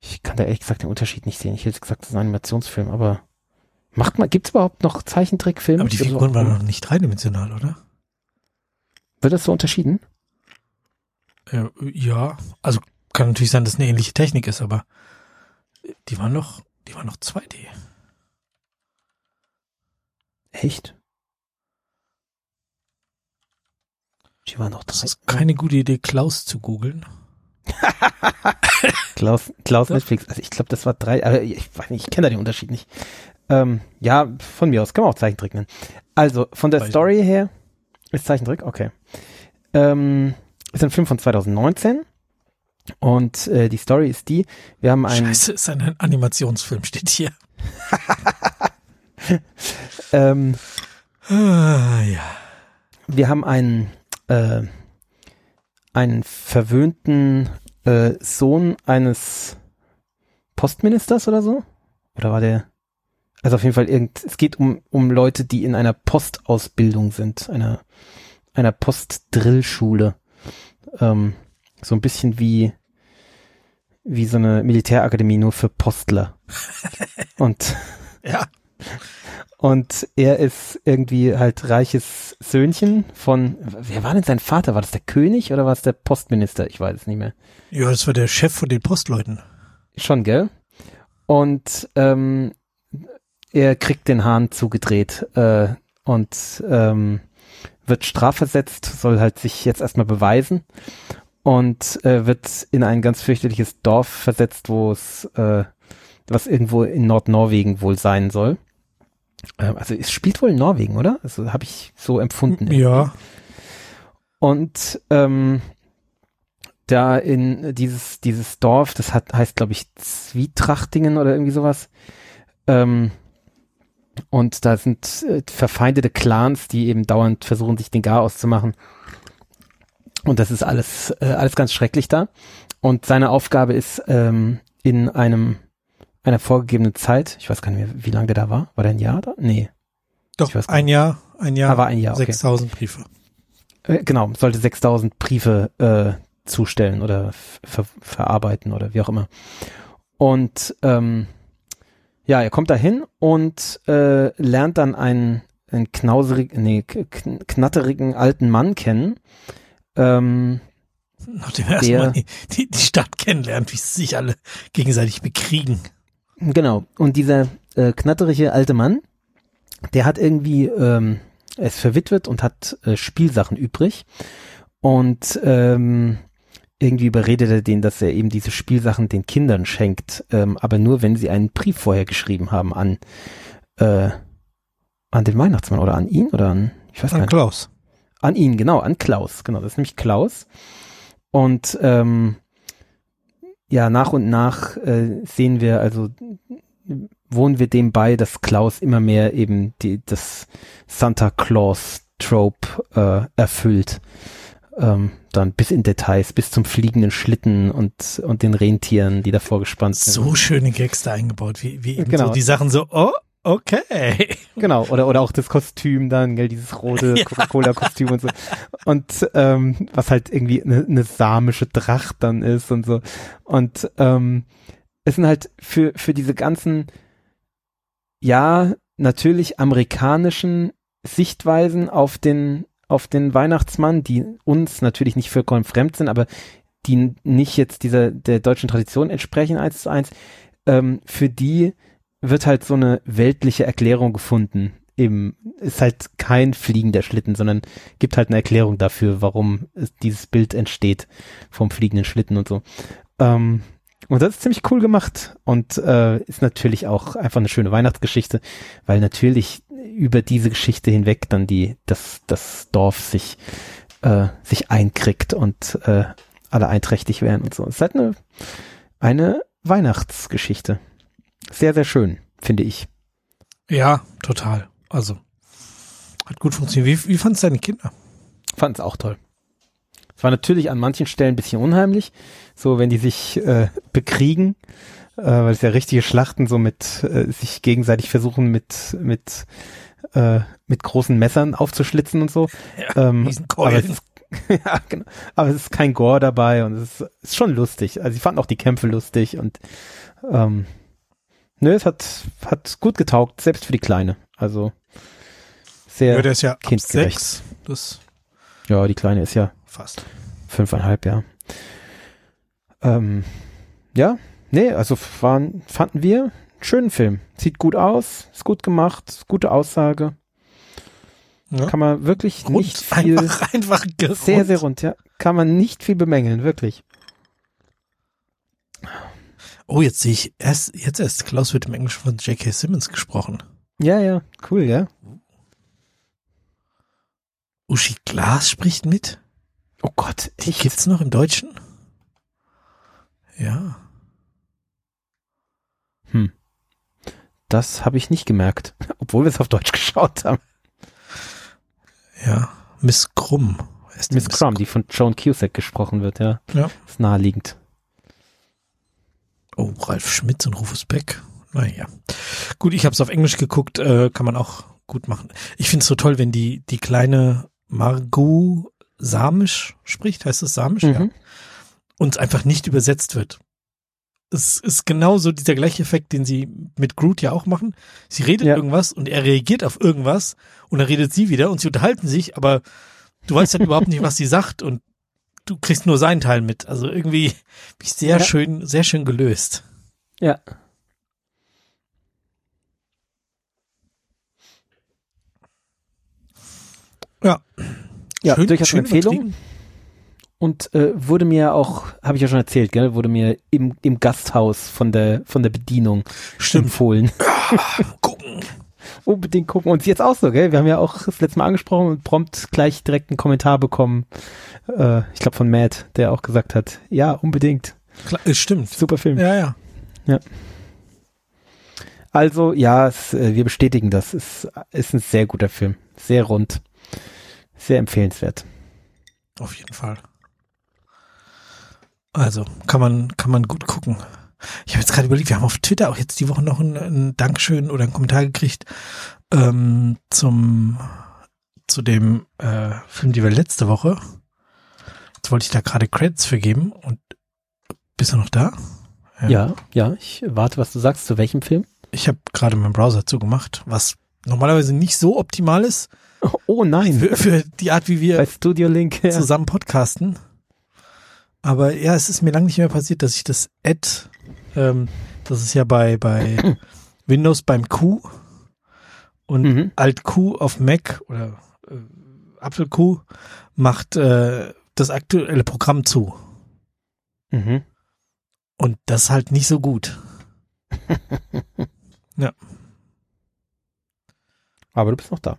Ich kann da ehrlich gesagt den Unterschied nicht sehen. Ich hätte gesagt, das ist ein Animationsfilm, aber macht man, gibt's überhaupt noch Zeichentrickfilme?
Aber die Figuren waren noch nicht dreidimensional, oder?
Wird das so unterschieden?
Ja, also kann natürlich sein, dass es eine ähnliche Technik ist, aber die waren noch, die waren noch 2D.
Echt?
Die waren noch Das ist keine gute Idee, Klaus zu googeln.
Klaus, Klaus Netflix. Also ich glaube, das war drei, aber ich, ich kenne da den Unterschied nicht. Ähm, ja, von mir aus kann man auch Zeichentrick nennen. Also, von der Weiß Story her, ist Zeichentrick? Okay. Ähm, ist ein Film von 2019 und äh, die Story ist die, wir haben einen...
Scheiße, ist ein Animationsfilm, steht hier.
ähm,
Ah, ja.
Wir haben einen, äh, einen verwöhnten äh, Sohn eines Postministers oder so? Oder war der? Also auf jeden Fall irgend, es geht um, um Leute, die in einer Postausbildung sind, einer, einer Postdrillschule. Ähm, so ein bisschen wie, wie so eine Militärakademie nur für Postler. Und,
Ja.
und er ist irgendwie halt reiches Söhnchen von, wer war denn sein Vater? War das der König oder war es der Postminister? Ich weiß es nicht mehr.
Ja, das war der Chef von den Postleuten.
Schon, gell? Und ähm, er kriegt den Hahn zugedreht äh, und ähm, wird strafversetzt, soll halt sich jetzt erstmal beweisen und äh, wird in ein ganz fürchterliches Dorf versetzt, wo es äh, was irgendwo in Nordnorwegen wohl sein soll. Ähm, also es spielt wohl in Norwegen, oder? Also habe ich so empfunden.
Ja.
Und ähm, da in dieses, dieses Dorf, das hat, heißt, glaube ich, Zwietrachtingen oder irgendwie sowas. Ähm, und da sind äh, verfeindete Clans, die eben dauernd versuchen, sich den Gar auszumachen. Und das ist alles, äh, alles ganz schrecklich da. Und seine Aufgabe ist, ähm, in einem, einer vorgegebenen Zeit, ich weiß gar nicht mehr, wie lange der da war. War der ein Jahr da? Nee.
Doch, ein Jahr, ein Jahr,
Ah, war ein Jahr, okay.
6000 Briefe.
Äh, genau, sollte 6000 Briefe äh, zustellen oder ver verarbeiten oder wie auch immer. Und ähm, ja, er kommt dahin und äh, lernt dann einen, einen knauserig, nee, kn knatterigen alten Mann kennen. Ähm,
Nachdem er erstmal die, die, die Stadt kennenlernt, wie sie sich alle gegenseitig bekriegen.
Genau. Und dieser äh, knatterige alte Mann, der hat irgendwie, ähm, er ist verwitwet und hat äh, Spielsachen übrig. Und ähm, irgendwie überredet er den, dass er eben diese Spielsachen den Kindern schenkt, ähm, aber nur, wenn sie einen Brief vorher geschrieben haben an, äh, an den Weihnachtsmann oder an ihn oder an, ich weiß gar
An
nicht.
Klaus.
An ihn, genau, an Klaus. Genau, das ist nämlich Klaus. Und ähm, ja, nach und nach äh, sehen wir, also wohnen wir dem bei, dass Klaus immer mehr eben die, das Santa Claus Trope äh, erfüllt. Ähm, dann bis in Details, bis zum fliegenden Schlitten und, und den Rentieren, die davor gespannt sind.
So schöne Gags da eingebaut, wie, wie eben
Genau.
so die Sachen so, oh, okay.
Genau, oder, oder auch das Kostüm dann, gell, dieses rote. Coca-Cola-Kostüm und so. Und ähm, was halt irgendwie eine, eine samische Tracht dann ist und so. Und ähm, es sind halt für, für diese ganzen, ja, natürlich amerikanischen Sichtweisen auf den, auf den Weihnachtsmann, die uns natürlich nicht vollkommen fremd sind, aber die nicht jetzt dieser, der deutschen Tradition entsprechen eins zu eins, ähm, für die wird halt so eine weltliche Erklärung gefunden. Eben ist halt kein fliegender Schlitten, sondern gibt halt eine Erklärung dafür, warum es, dieses Bild entsteht vom fliegenden Schlitten und so. Ähm, und das ist ziemlich cool gemacht und äh, ist natürlich auch einfach eine schöne Weihnachtsgeschichte, weil natürlich über diese Geschichte hinweg dann die das das Dorf sich äh, sich einkriegt und äh, alle einträchtig werden und so. Es ist halt eine eine Weihnachtsgeschichte. Sehr sehr schön, finde ich.
Ja, total. Also, hat gut funktioniert. Wie, wie fand's deine Kinder?
Fand es auch toll. Es war natürlich an manchen Stellen ein bisschen unheimlich, so wenn die sich äh, bekriegen, äh, weil es ja richtige Schlachten so mit äh, sich gegenseitig versuchen mit mit äh, mit großen Messern aufzuschlitzen und so.
Ja,
Ähm, aber, es ist, ja, genau. aber es ist kein Gore dabei und es ist, ist schon lustig. Also ich fand auch die Kämpfe lustig und ähm, nö, es hat hat gut getaugt, selbst für die Kleine. Also sehr,
Ja, der ist ja
kindgerecht.
sechs. Das
ja, die Kleine ist ja
fast.
Fünfeinhalb, ja. Ähm, ja, nee, also waren, fanden wir einen schönen Film. Sieht gut aus, ist gut gemacht, gute Aussage.
Ja.
Kann man wirklich
Rund,
nicht viel,
einfach, einfach gerund.
sehr, sehr rund, ja. Kann man nicht viel bemängeln, wirklich.
Oh, jetzt sehe ich erst, jetzt erst, Klaus wird im Englischen von J.K. Simmons gesprochen.
Ja, ja, cool, ja.
Uschi Glas spricht mit.
Oh Gott,
Die
echt?
gibt's noch im Deutschen? Ja.
Hm. Das habe ich nicht gemerkt, obwohl wir es auf Deutsch geschaut haben.
Ja, Miss Krumm.
Ist Miss Krumm, die von Joan Cusack gesprochen wird, ja.
Ja.
Ist naheliegend.
Oh, Ralf Schmitz und Rufus Beck. Naja. Gut, ich habe es auf Englisch geguckt, äh, kann man auch gut machen. Ich finde es so toll, wenn die, die kleine Margot Samisch spricht, heißt es Samisch?
Mhm.
Ja. Und einfach nicht übersetzt wird. Es ist genauso dieser gleiche Effekt, den sie mit Groot ja auch machen. Sie redet
Ja.
irgendwas und er reagiert auf irgendwas und dann redet sie wieder und sie unterhalten sich, aber du weißt halt überhaupt nicht, was sie sagt und du kriegst nur seinen Teil mit. Also irgendwie bin ich sehr
Ja.
schön, sehr schön gelöst.
Ja.
Ja.
Ja,
Schön-
durchaus
schön
eine Empfehlung. Und äh, wurde mir auch, habe ich ja schon erzählt, gell, wurde mir im, im Gasthaus von der von der Bedienung
Stimmt.
empfohlen.
Gucken.
Unbedingt gucken. Und jetzt auch so, gell? Wir haben ja auch das letzte Mal angesprochen und prompt gleich direkt einen Kommentar bekommen. Äh, ich glaube von Matt, der auch gesagt hat, ja, unbedingt.
Klar, es stimmt.
Super Film.
Ja, ja.
Also, ja, es, äh, wir bestätigen das. Es ist ein sehr guter Film. Sehr rund. Sehr empfehlenswert.
Auf jeden Fall. Also, kann man, kann man gut gucken. Ich habe jetzt gerade überlegt, wir haben auf Twitter auch jetzt die Woche noch ein, ein Dankeschön oder einen Kommentar gekriegt ähm, zum zu dem äh, Film, die wir letzte Woche. Jetzt wollte ich da gerade Credits für geben und bist du noch da? Ja.
Ja, ja, ich warte, was du sagst. Zu welchem Film?
Ich habe gerade meinen Browser zugemacht, was normalerweise nicht so optimal ist
Oh nein.
für, für die Art, wie wir
Bei Studio Link. Ja.
zusammen podcasten. Aber ja, es ist mir lange nicht mehr passiert, dass ich das Ad, ähm, das ist ja bei, bei Windows beim Q und
Mhm.
Alt Q auf Mac oder äh, Apfel Q macht äh, das aktuelle Programm zu.
Mhm.
Und das halt nicht so gut.
Aber du bist noch da.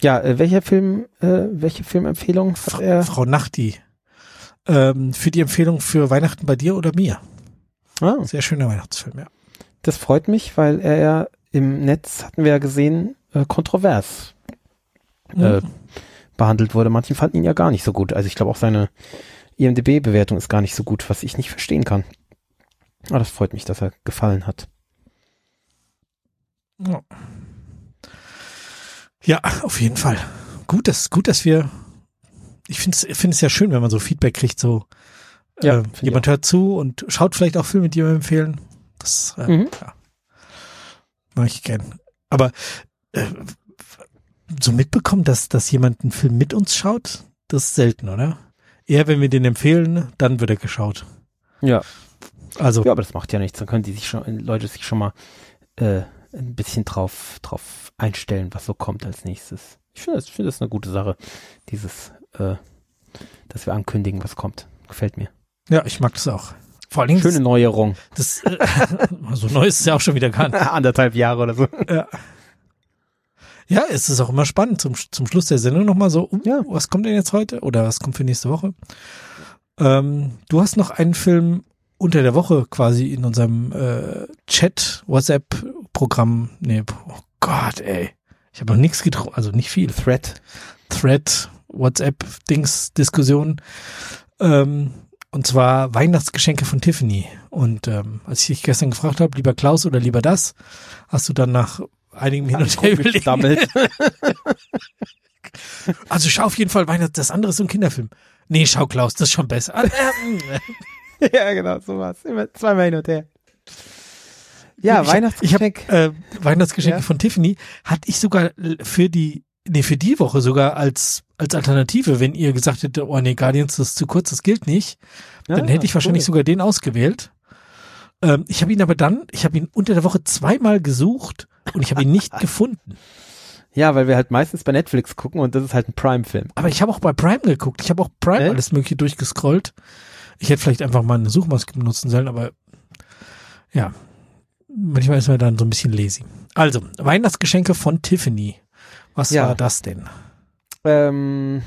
Ja, äh, welcher Film, äh, welche Filmempfehlung hat
Fra
er?
Frau Nachti. Ähm, für die Empfehlung für Weihnachten bei dir oder mir.
Ah,
Sehr schöner Weihnachtsfilm, ja.
das freut mich, weil er ja im Netz, hatten wir ja gesehen, äh, kontrovers Äh,
Mhm.
Behandelt wurde. Manche fanden ihn ja gar nicht so gut. Also ich glaube auch seine IMDB-Bewertung ist gar nicht so gut, was ich nicht verstehen kann. Aber das freut mich, dass er gefallen hat.
Ja. Ja, auf jeden Fall. Gut, dass, gut, dass wir, ich finde es ja schön, wenn man so Feedback kriegt, so
Ja,
äh, jemand hört zu und schaut vielleicht auch Filme, die wir empfehlen. Das äh,
Mhm.
ja, mache ich gern. Aber äh, so mitbekommen, dass, dass jemand einen Film mit uns schaut, das ist selten, oder? Eher, wenn wir den empfehlen, dann wird er geschaut.
Ja.
Also,
Ja, aber das macht ja nichts. Dann können die sich schon, Leute sich schon mal äh, ein bisschen drauf, drauf einstellen, was so kommt als nächstes. Ich finde das, ich finde das eine gute Sache, dieses, äh, dass wir ankündigen, was kommt. Gefällt mir.
ja, ich mag das auch. Vor allen
Schöne Neuerung.
das, äh, so neu ist es ja auch schon wieder gar nicht.
Anderthalb Jahre oder so.
Ja. Ja, es ist auch immer spannend zum, zum Schluss der Sendung nochmal so, uh,
Ja.
was kommt denn jetzt heute oder was kommt für nächste Woche? Ähm, du hast noch einen Film unter der Woche quasi in unserem äh, Chat, WhatsApp-Programm. Nee, oh Gott, ey. Ich habe noch nichts getrunken, also nicht viel.
Thread.
Thread, WhatsApp-Dings, Diskussion. Ähm, und zwar Weihnachtsgeschenke von Tiffany. Und ähm, als ich dich gestern gefragt habe, lieber Klaus oder lieber das, hast du dann nach einigem Hin und Her überlegt. Also schau auf jeden Fall Weihnachts, das andere ist so ein Kinderfilm. Nee, schau Klaus, das ist schon besser. Ah, äh,
ja, genau, so war's. Immer zweimal hin und her. Ja,
Ich-
Weihnachtsgeschenk.
äh, Weihnachtsgeschenke
Ja.
von Tiffany hatte ich sogar für die, nee, für die Woche sogar als, als Alternative, wenn ihr gesagt hättet, oh nee, Guardians, das ist zu kurz, das gilt nicht, dann hätte ich wahrscheinlich sogar den ausgewählt. Ähm, ich habe ihn aber dann, ich habe ihn unter der Woche zweimal gesucht und ich habe ihn nicht gefunden.
Ja, weil wir halt meistens bei Netflix gucken und das ist halt ein Prime-Film.
Aber ich habe auch bei Prime geguckt. Ich habe auch Prime
Echt?
alles mögliche durchgescrollt. Ich hätte vielleicht einfach mal eine Suchmaske benutzen sollen, aber ja, manchmal ist man dann so ein bisschen lazy. Also, Weihnachtsgeschenke von Tiffany. Was
Ja.
war das denn?
Ähm,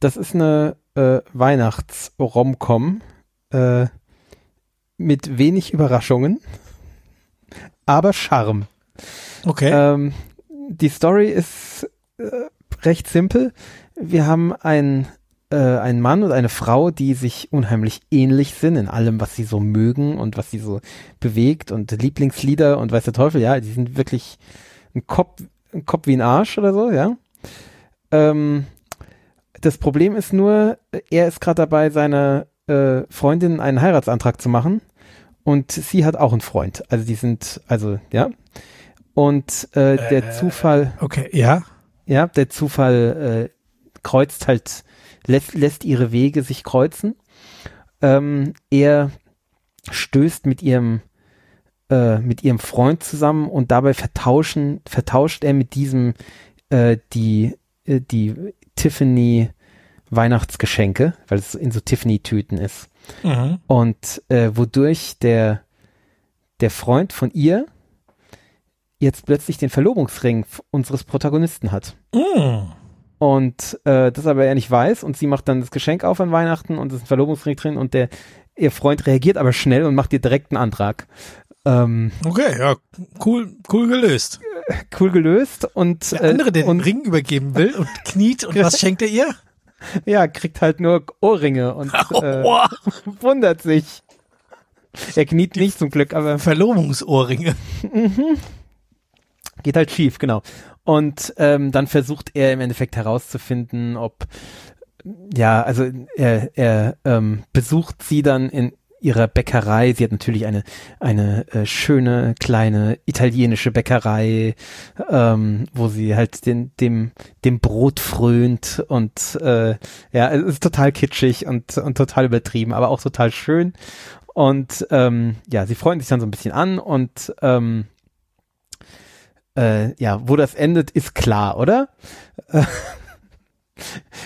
das ist eine äh, Weihnachts-Romcom äh, mit wenig Überraschungen, aber Charme.
Okay.
Ähm, die Story ist äh, recht simpel. Wir haben ein äh, einen Mann und eine Frau, die sich unheimlich ähnlich sind in allem, was sie so mögen und was sie so bewegt und Lieblingslieder und weiß der Teufel, ja, die sind wirklich ein Kopf, ein Kopf wie ein Arsch oder so, ja. Ähm, das Problem ist nur, er ist gerade dabei, seiner äh, Freundin einen Heiratsantrag zu machen und sie hat auch einen Freund. Also die sind, also ja. Und äh, der
Äh,
Zufall,
Okay, ja.
ja, der Zufall äh, kreuzt halt, lässt, lässt ihre Wege sich kreuzen. Ähm, er stößt mit ihrem äh, mit ihrem Freund zusammen und dabei vertauschen, vertauscht er mit diesem äh, die, äh, die Tiffany Weihnachtsgeschenke, weil es in so Tiffany-Tüten ist.
Mhm.
Und äh, wodurch der, der Freund von ihr jetzt plötzlich den Verlobungsring unseres Protagonisten hat.
Mm.
Und äh, das aber er nicht weiß und sie macht dann das Geschenk auf an Weihnachten und es ist ein Verlobungsring drin und der ihr Freund reagiert aber schnell und macht ihr direkt einen Antrag. Ähm,
Okay, ja, cool, cool gelöst.
cool gelöst und
Der andere, der
äh, und,
den Ring übergeben will und kniet und was schenkt er ihr?
Ja kriegt halt nur Ohrringe und äh, wundert sich. Er kniet nicht zum Glück, aber
Verlobungsohrringe.
geht halt schief, genau. Und ähm, dann versucht er im Endeffekt herauszufinden, ob ja, also er, er ähm, besucht sie dann in ihrer Bäckerei. Sie hat natürlich eine eine äh, schöne kleine italienische Bäckerei, ähm, wo sie halt den dem dem Brot frönt und äh, ja, es ist total kitschig und und total übertrieben, aber auch total schön. Und ähm, ja, sie freuen sich dann so ein bisschen an und ähm, äh, ja, wo das endet, ist klar, oder?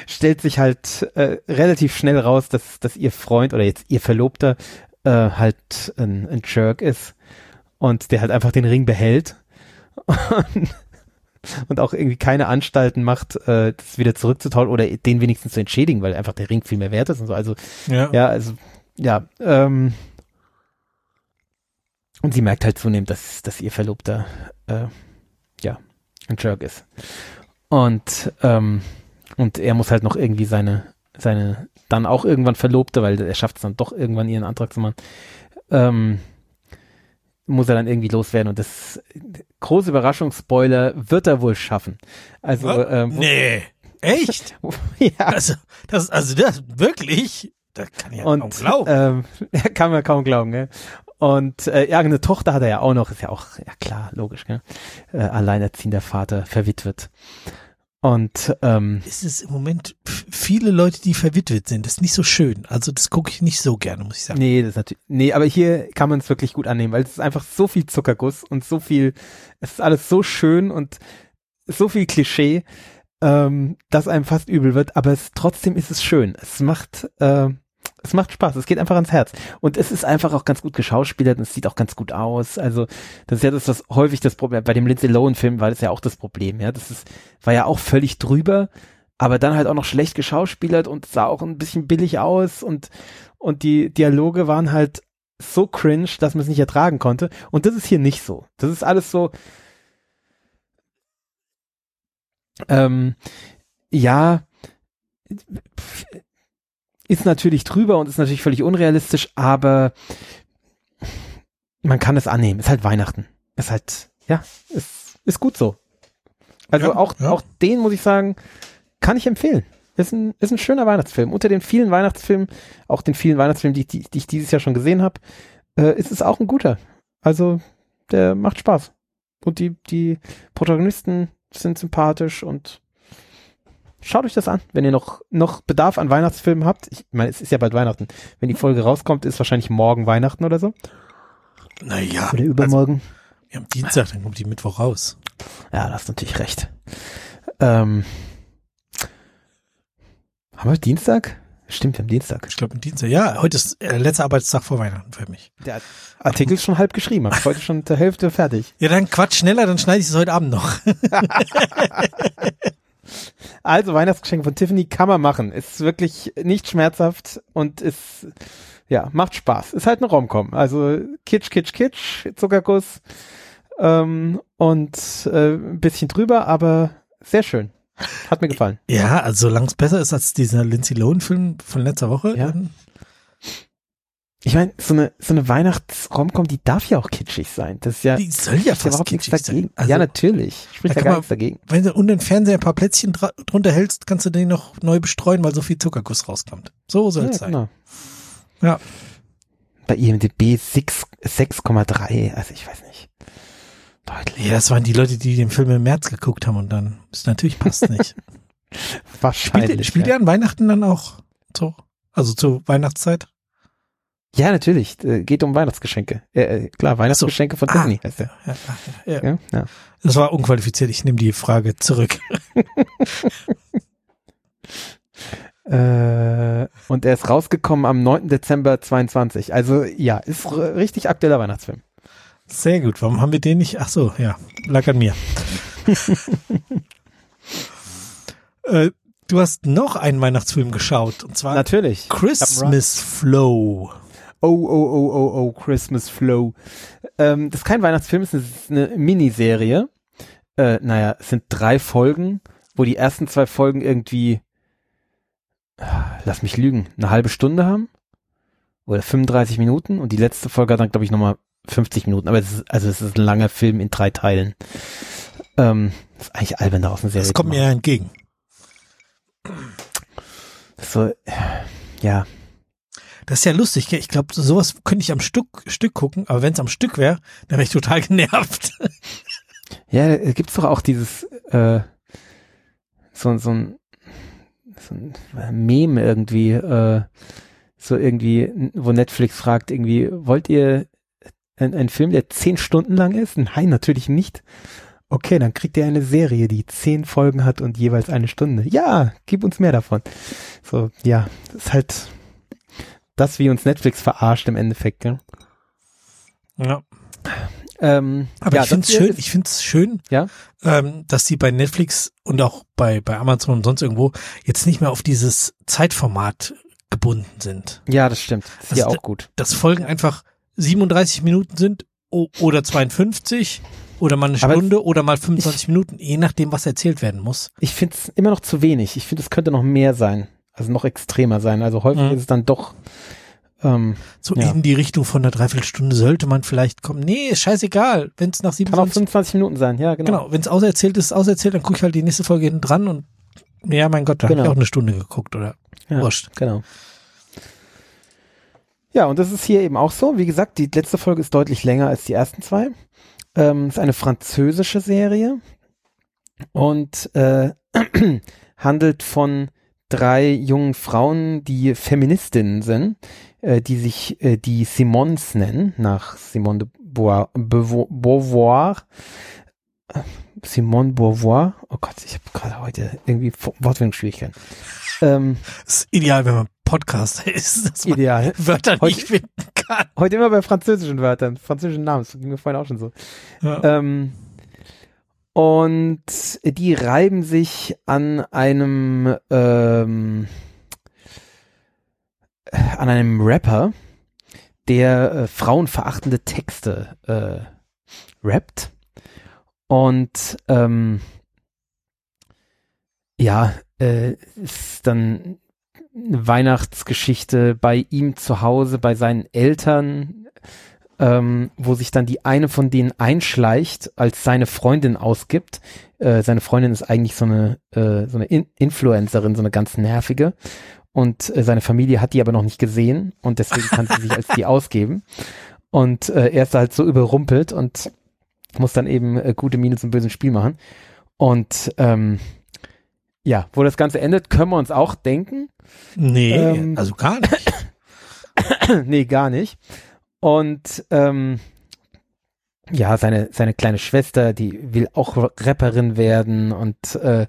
Stellt sich halt äh, relativ schnell raus, dass, dass ihr Freund oder jetzt ihr Verlobter äh, halt ein, ein Jerk ist und der halt einfach den Ring behält und, und auch irgendwie keine Anstalten macht, äh, das wieder zurückzutauschen oder den wenigstens zu entschädigen, weil einfach der Ring viel mehr wert ist und so. Also
Ja.
ja, also, ja, ähm, und sie merkt halt zunehmend, dass, dass ihr Verlobter, äh, ja, ein Jerk ist. Und, ähm, und er muss halt noch irgendwie seine, seine, dann auch irgendwann Verlobte, weil er schafft es dann doch irgendwann ihren Antrag zu machen, ähm, muss er dann irgendwie loswerden und das große Überraschungsspoiler wird er wohl schaffen. Also, ähm,
nee. Echt?
ja,
Also, das, also das, wirklich? Das kann ich ja kaum
und
glauben.
ähm, kann man kaum glauben, gell? Und äh, ja, eine Tochter hat er ja auch noch, ist ja auch, ja klar, logisch, gell? Äh, alleinerziehender Vater, verwitwet. Und ähm,
ist es im Moment viele Leute, die verwitwet sind. Das ist nicht so schön. Also das gucke ich nicht so gerne, muss ich sagen.
nee, das ist natürlich, nee, aber hier kann man es wirklich gut annehmen, weil es ist einfach so viel Zuckerguss und so viel, es ist alles so schön und so viel Klischee, ähm, dass einem fast übel wird, aber es, trotzdem ist es schön. Es macht, äh, es macht Spaß, es geht einfach ans Herz. Und es ist einfach auch ganz gut geschauspielert und es sieht auch ganz gut aus. Also, das ist ja das, was häufig das Problem, bei dem Lindsay Lohan-Film war das ja auch das Problem, ja. Das ist, war ja auch völlig drüber, aber dann halt auch noch schlecht geschauspielert und sah auch ein bisschen billig aus und, und die Dialoge waren halt so cringe, dass man es nicht ertragen konnte. Und das ist hier nicht so. Das ist alles so, ähm, ja, ist natürlich drüber und ist natürlich völlig unrealistisch, aber man kann es annehmen. Ist halt Weihnachten. Ist halt, ja, ist, ist gut so. Also
Ja,
auch,
ja.
auch den muss ich sagen, kann ich empfehlen. Ist ein, ist ein schöner Weihnachtsfilm. Unter den vielen Weihnachtsfilmen, auch den vielen Weihnachtsfilmen, die, die, die ich dieses Jahr schon gesehen habe, äh, ist es auch ein guter. Also, der macht Spaß. Und die, die Protagonisten sind sympathisch und schaut euch das an, wenn ihr noch, noch Bedarf an Weihnachtsfilmen habt. Ich meine, es ist ja bald Weihnachten. Wenn die Folge rauskommt, ist wahrscheinlich morgen Weihnachten oder so.
Naja.
Oder übermorgen.
Also, ja, am Dienstag, dann kommt die Mittwoch raus.
Ja, da hast du natürlich recht. Ähm, haben wir Dienstag? Stimmt, wir haben Dienstag.
Ich glaube am Dienstag. Ja, heute ist äh, letzter Arbeitstag vor Weihnachten für mich.
Der Artikel ist schon halb geschrieben. Hab ich heute schon zur Hälfte fertig.
Ja, dann quatsch schneller, dann schneide ich es heute Abend noch.
Also Weihnachtsgeschenk von Tiffany kann man machen. Ist wirklich nicht schmerzhaft und ist ja macht Spaß. Ist halt eine Romcom. Also Kitsch, Kitsch, Kitsch, Zuckerguss. Ähm, und äh, ein bisschen drüber, aber sehr schön. Hat mir gefallen.
Ja, also solange es besser ist als dieser Lindsay Lohan-Film von letzter Woche.
Ja.
dann-
Ich meine, so eine, so eine Weihnachts-Romcom, die darf ja auch kitschig sein. Das ist ja,
Die soll ja fast
überhaupt nichts
kitschig
dagegen.
sein. Also,
ja, natürlich. Spricht
da
ja gar
man-
nichts dagegen.
wenn du unter den Fernseher ein paar Plätzchen drunter hältst, kannst du den noch neu bestreuen, weil so viel Zuckerguss rauskommt. So soll es
Ja,
sein.
genau.
Ja.
Bei IMDb 6 6,3, also ich weiß nicht. Deutlich.
Ja, das waren die Leute, die den Film im März geguckt haben und dann ist natürlich passt nicht.
Wahrscheinlich.
Spielt, spielt
ja.
an Weihnachten dann auch so? Also zur Weihnachtszeit?
Ja, natürlich. Äh, Geht um Weihnachtsgeschenke. Äh, äh, klar, Weihnachtsgeschenke von
Ah.
Disney heißt der.
Ja, ja.
Ja.
Das war unqualifiziert. Ich nehme die Frage zurück.
Äh, und er ist rausgekommen am 9. Dezember 22. Also ja, ist richtig aktueller Weihnachtsfilm.
Sehr gut. Warum haben wir den nicht? Ach so, ja, lag an mir. äh, du hast noch einen Weihnachtsfilm geschaut und zwar
Natürlich.
Christmas Flow.
Oh, oh, oh, oh, oh, Christmas Flow. Ähm, das ist kein Weihnachtsfilm, es ist eine Miniserie. Äh, naja, es sind drei Folgen, wo die ersten zwei Folgen irgendwie, lass mich lügen, eine halbe Stunde haben. Oder 35 Minuten. Und die letzte Folge hat dann, glaube ich, nochmal 50 Minuten. Aber es ist, also es ist ein langer Film in drei Teilen. Ähm, ist eigentlich albern daraus eine Serie
Das kommt mir ja entgegen.
So, ja.
Das ist ja lustig. gell? Ich glaube, sowas könnte ich am Stück, Stück gucken, aber wenn es am Stück wäre, dann wäre ich total genervt.
Ja, da gibt's doch auch dieses, äh, so, so ein, so ein Meme irgendwie, äh, so irgendwie, wo Netflix fragt irgendwie, wollt ihr einen, einen Film, der zehn Stunden lang ist? Nein, natürlich nicht. Okay, dann kriegt ihr eine Serie, die zehn Folgen hat und jeweils eine Stunde. Ja, gib uns mehr davon. So, ja, das ist halt das, wie uns Netflix verarscht im Endeffekt, gell?
Ja.
Ähm,
Aber
ja,
ich finde es schön, ich finde es schön,
Ja?
ähm, dass die bei Netflix und auch bei, bei Amazon und sonst irgendwo jetzt nicht mehr auf dieses Zeitformat gebunden sind.
Ja, das stimmt. Das ist
Also
ja auch gut.
Dass Folgen einfach 37 Minuten sind oder 52 oder mal eine
Aber
Stunde oder mal 25 Minuten, je nachdem, was erzählt werden muss.
Ich finde es immer noch zu wenig. Ich finde, es könnte noch mehr sein. Also noch extremer sein. Also häufig
Mhm.
ist es dann doch. Ähm,
So
Ja.
in die Richtung von einer Dreiviertelstunde sollte man vielleicht kommen. Nee, ist scheißegal. Wenn es nach
kann auch
27
25 Minuten sein. Ja, genau.
Genau, wenn es auserzählt ist, auserzählt, dann gucke ich halt die nächste Folge hinten dran und ja, mein Gott, da habe
Genau.
ich auch eine Stunde geguckt oder
Ja,
wurscht.
Genau. Ja, und das ist hier eben auch so. Wie gesagt, die letzte Folge ist deutlich länger als die ersten zwei. Ähm, ist eine französische Serie und äh, handelt von drei jungen Frauen, die Feministinnen sind, äh, die sich äh, die Simons nennen, nach Simone de Beauvoir. Beauvoir, Simone Beauvoir. Oh Gott, ich habe gerade heute irgendwie Wortfindungsschwierigkeiten. Ähm,
Das ist ideal, wenn man Podcaster ist, dass man
ideal.
Wörter
Heute-
nicht finden kann.
Heute immer bei französischen Wörtern, französischen Namen. Das ging mir vorhin auch schon so.
Ja.
Ähm, und die reiben sich an einem ähm, an einem Rapper, der äh, frauenverachtende Texte äh, rappt. Und ähm, ja, äh, ist dann eine Weihnachtsgeschichte bei ihm zu Hause, bei seinen Eltern, ähm, wo sich dann die eine von denen einschleicht, als seine Freundin ausgibt. Äh, seine Freundin ist eigentlich so eine, äh, so eine In Influencerin, so eine ganz nervige. Und äh, seine Familie hat die aber noch nicht gesehen und deswegen kann sie sich als die ausgeben. Und äh, er ist halt so überrumpelt und muss dann eben äh, gute Miene zum bösen Spiel machen. Und ähm, ja, wo das Ganze endet, können wir uns auch denken.
Nee,
ähm,
also gar nicht.
nee, gar nicht. Und ähm, ja, seine, seine kleine Schwester, die will auch Rapperin werden und äh,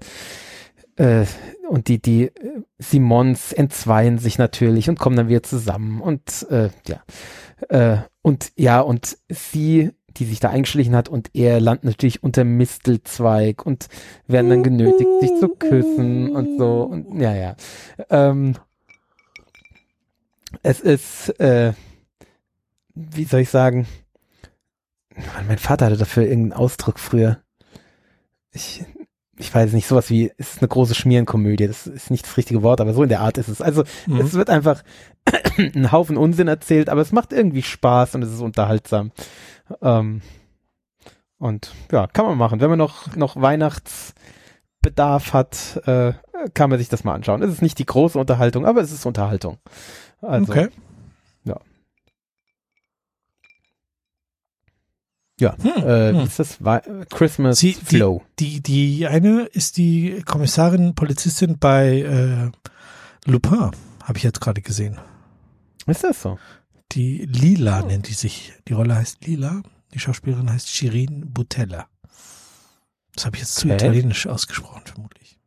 äh, und die, die Simons entzweien sich natürlich und kommen dann wieder zusammen und äh, ja. Äh, und ja, und sie, die sich da eingeschlichen hat und er landet natürlich unter Mistelzweig und werden dann genötigt, sich zu küssen und so und ja, ja. Ähm, es ist, äh, wie soll ich sagen, mein Vater hatte dafür irgendeinen Ausdruck früher. Ich, ich weiß nicht, sowas wie, es ist eine große Schmierenkomödie, das ist nicht das richtige Wort, aber so in der Art ist es. Also mhm. es wird einfach ein Haufen Unsinn erzählt, aber es macht irgendwie Spaß und es ist unterhaltsam. Ähm, und ja, kann man machen. Wenn man noch, noch Weihnachtsbedarf hat, äh, kann man sich das mal anschauen. Es ist nicht die große Unterhaltung, aber es ist Unterhaltung. Also, okay. Ja, hm, äh, hm. ist das? Christmas
Sie,
Flow.
Die, die, die eine ist die Kommissarin, Polizistin bei äh, Lupin, habe ich jetzt gerade gesehen.
Ist das so?
Die Lila oh. nennt die sich. Die Rolle heißt Lila. Die Schauspielerin heißt Shirin Butella. Das habe ich jetzt zu okay. italienisch ausgesprochen, vermutlich.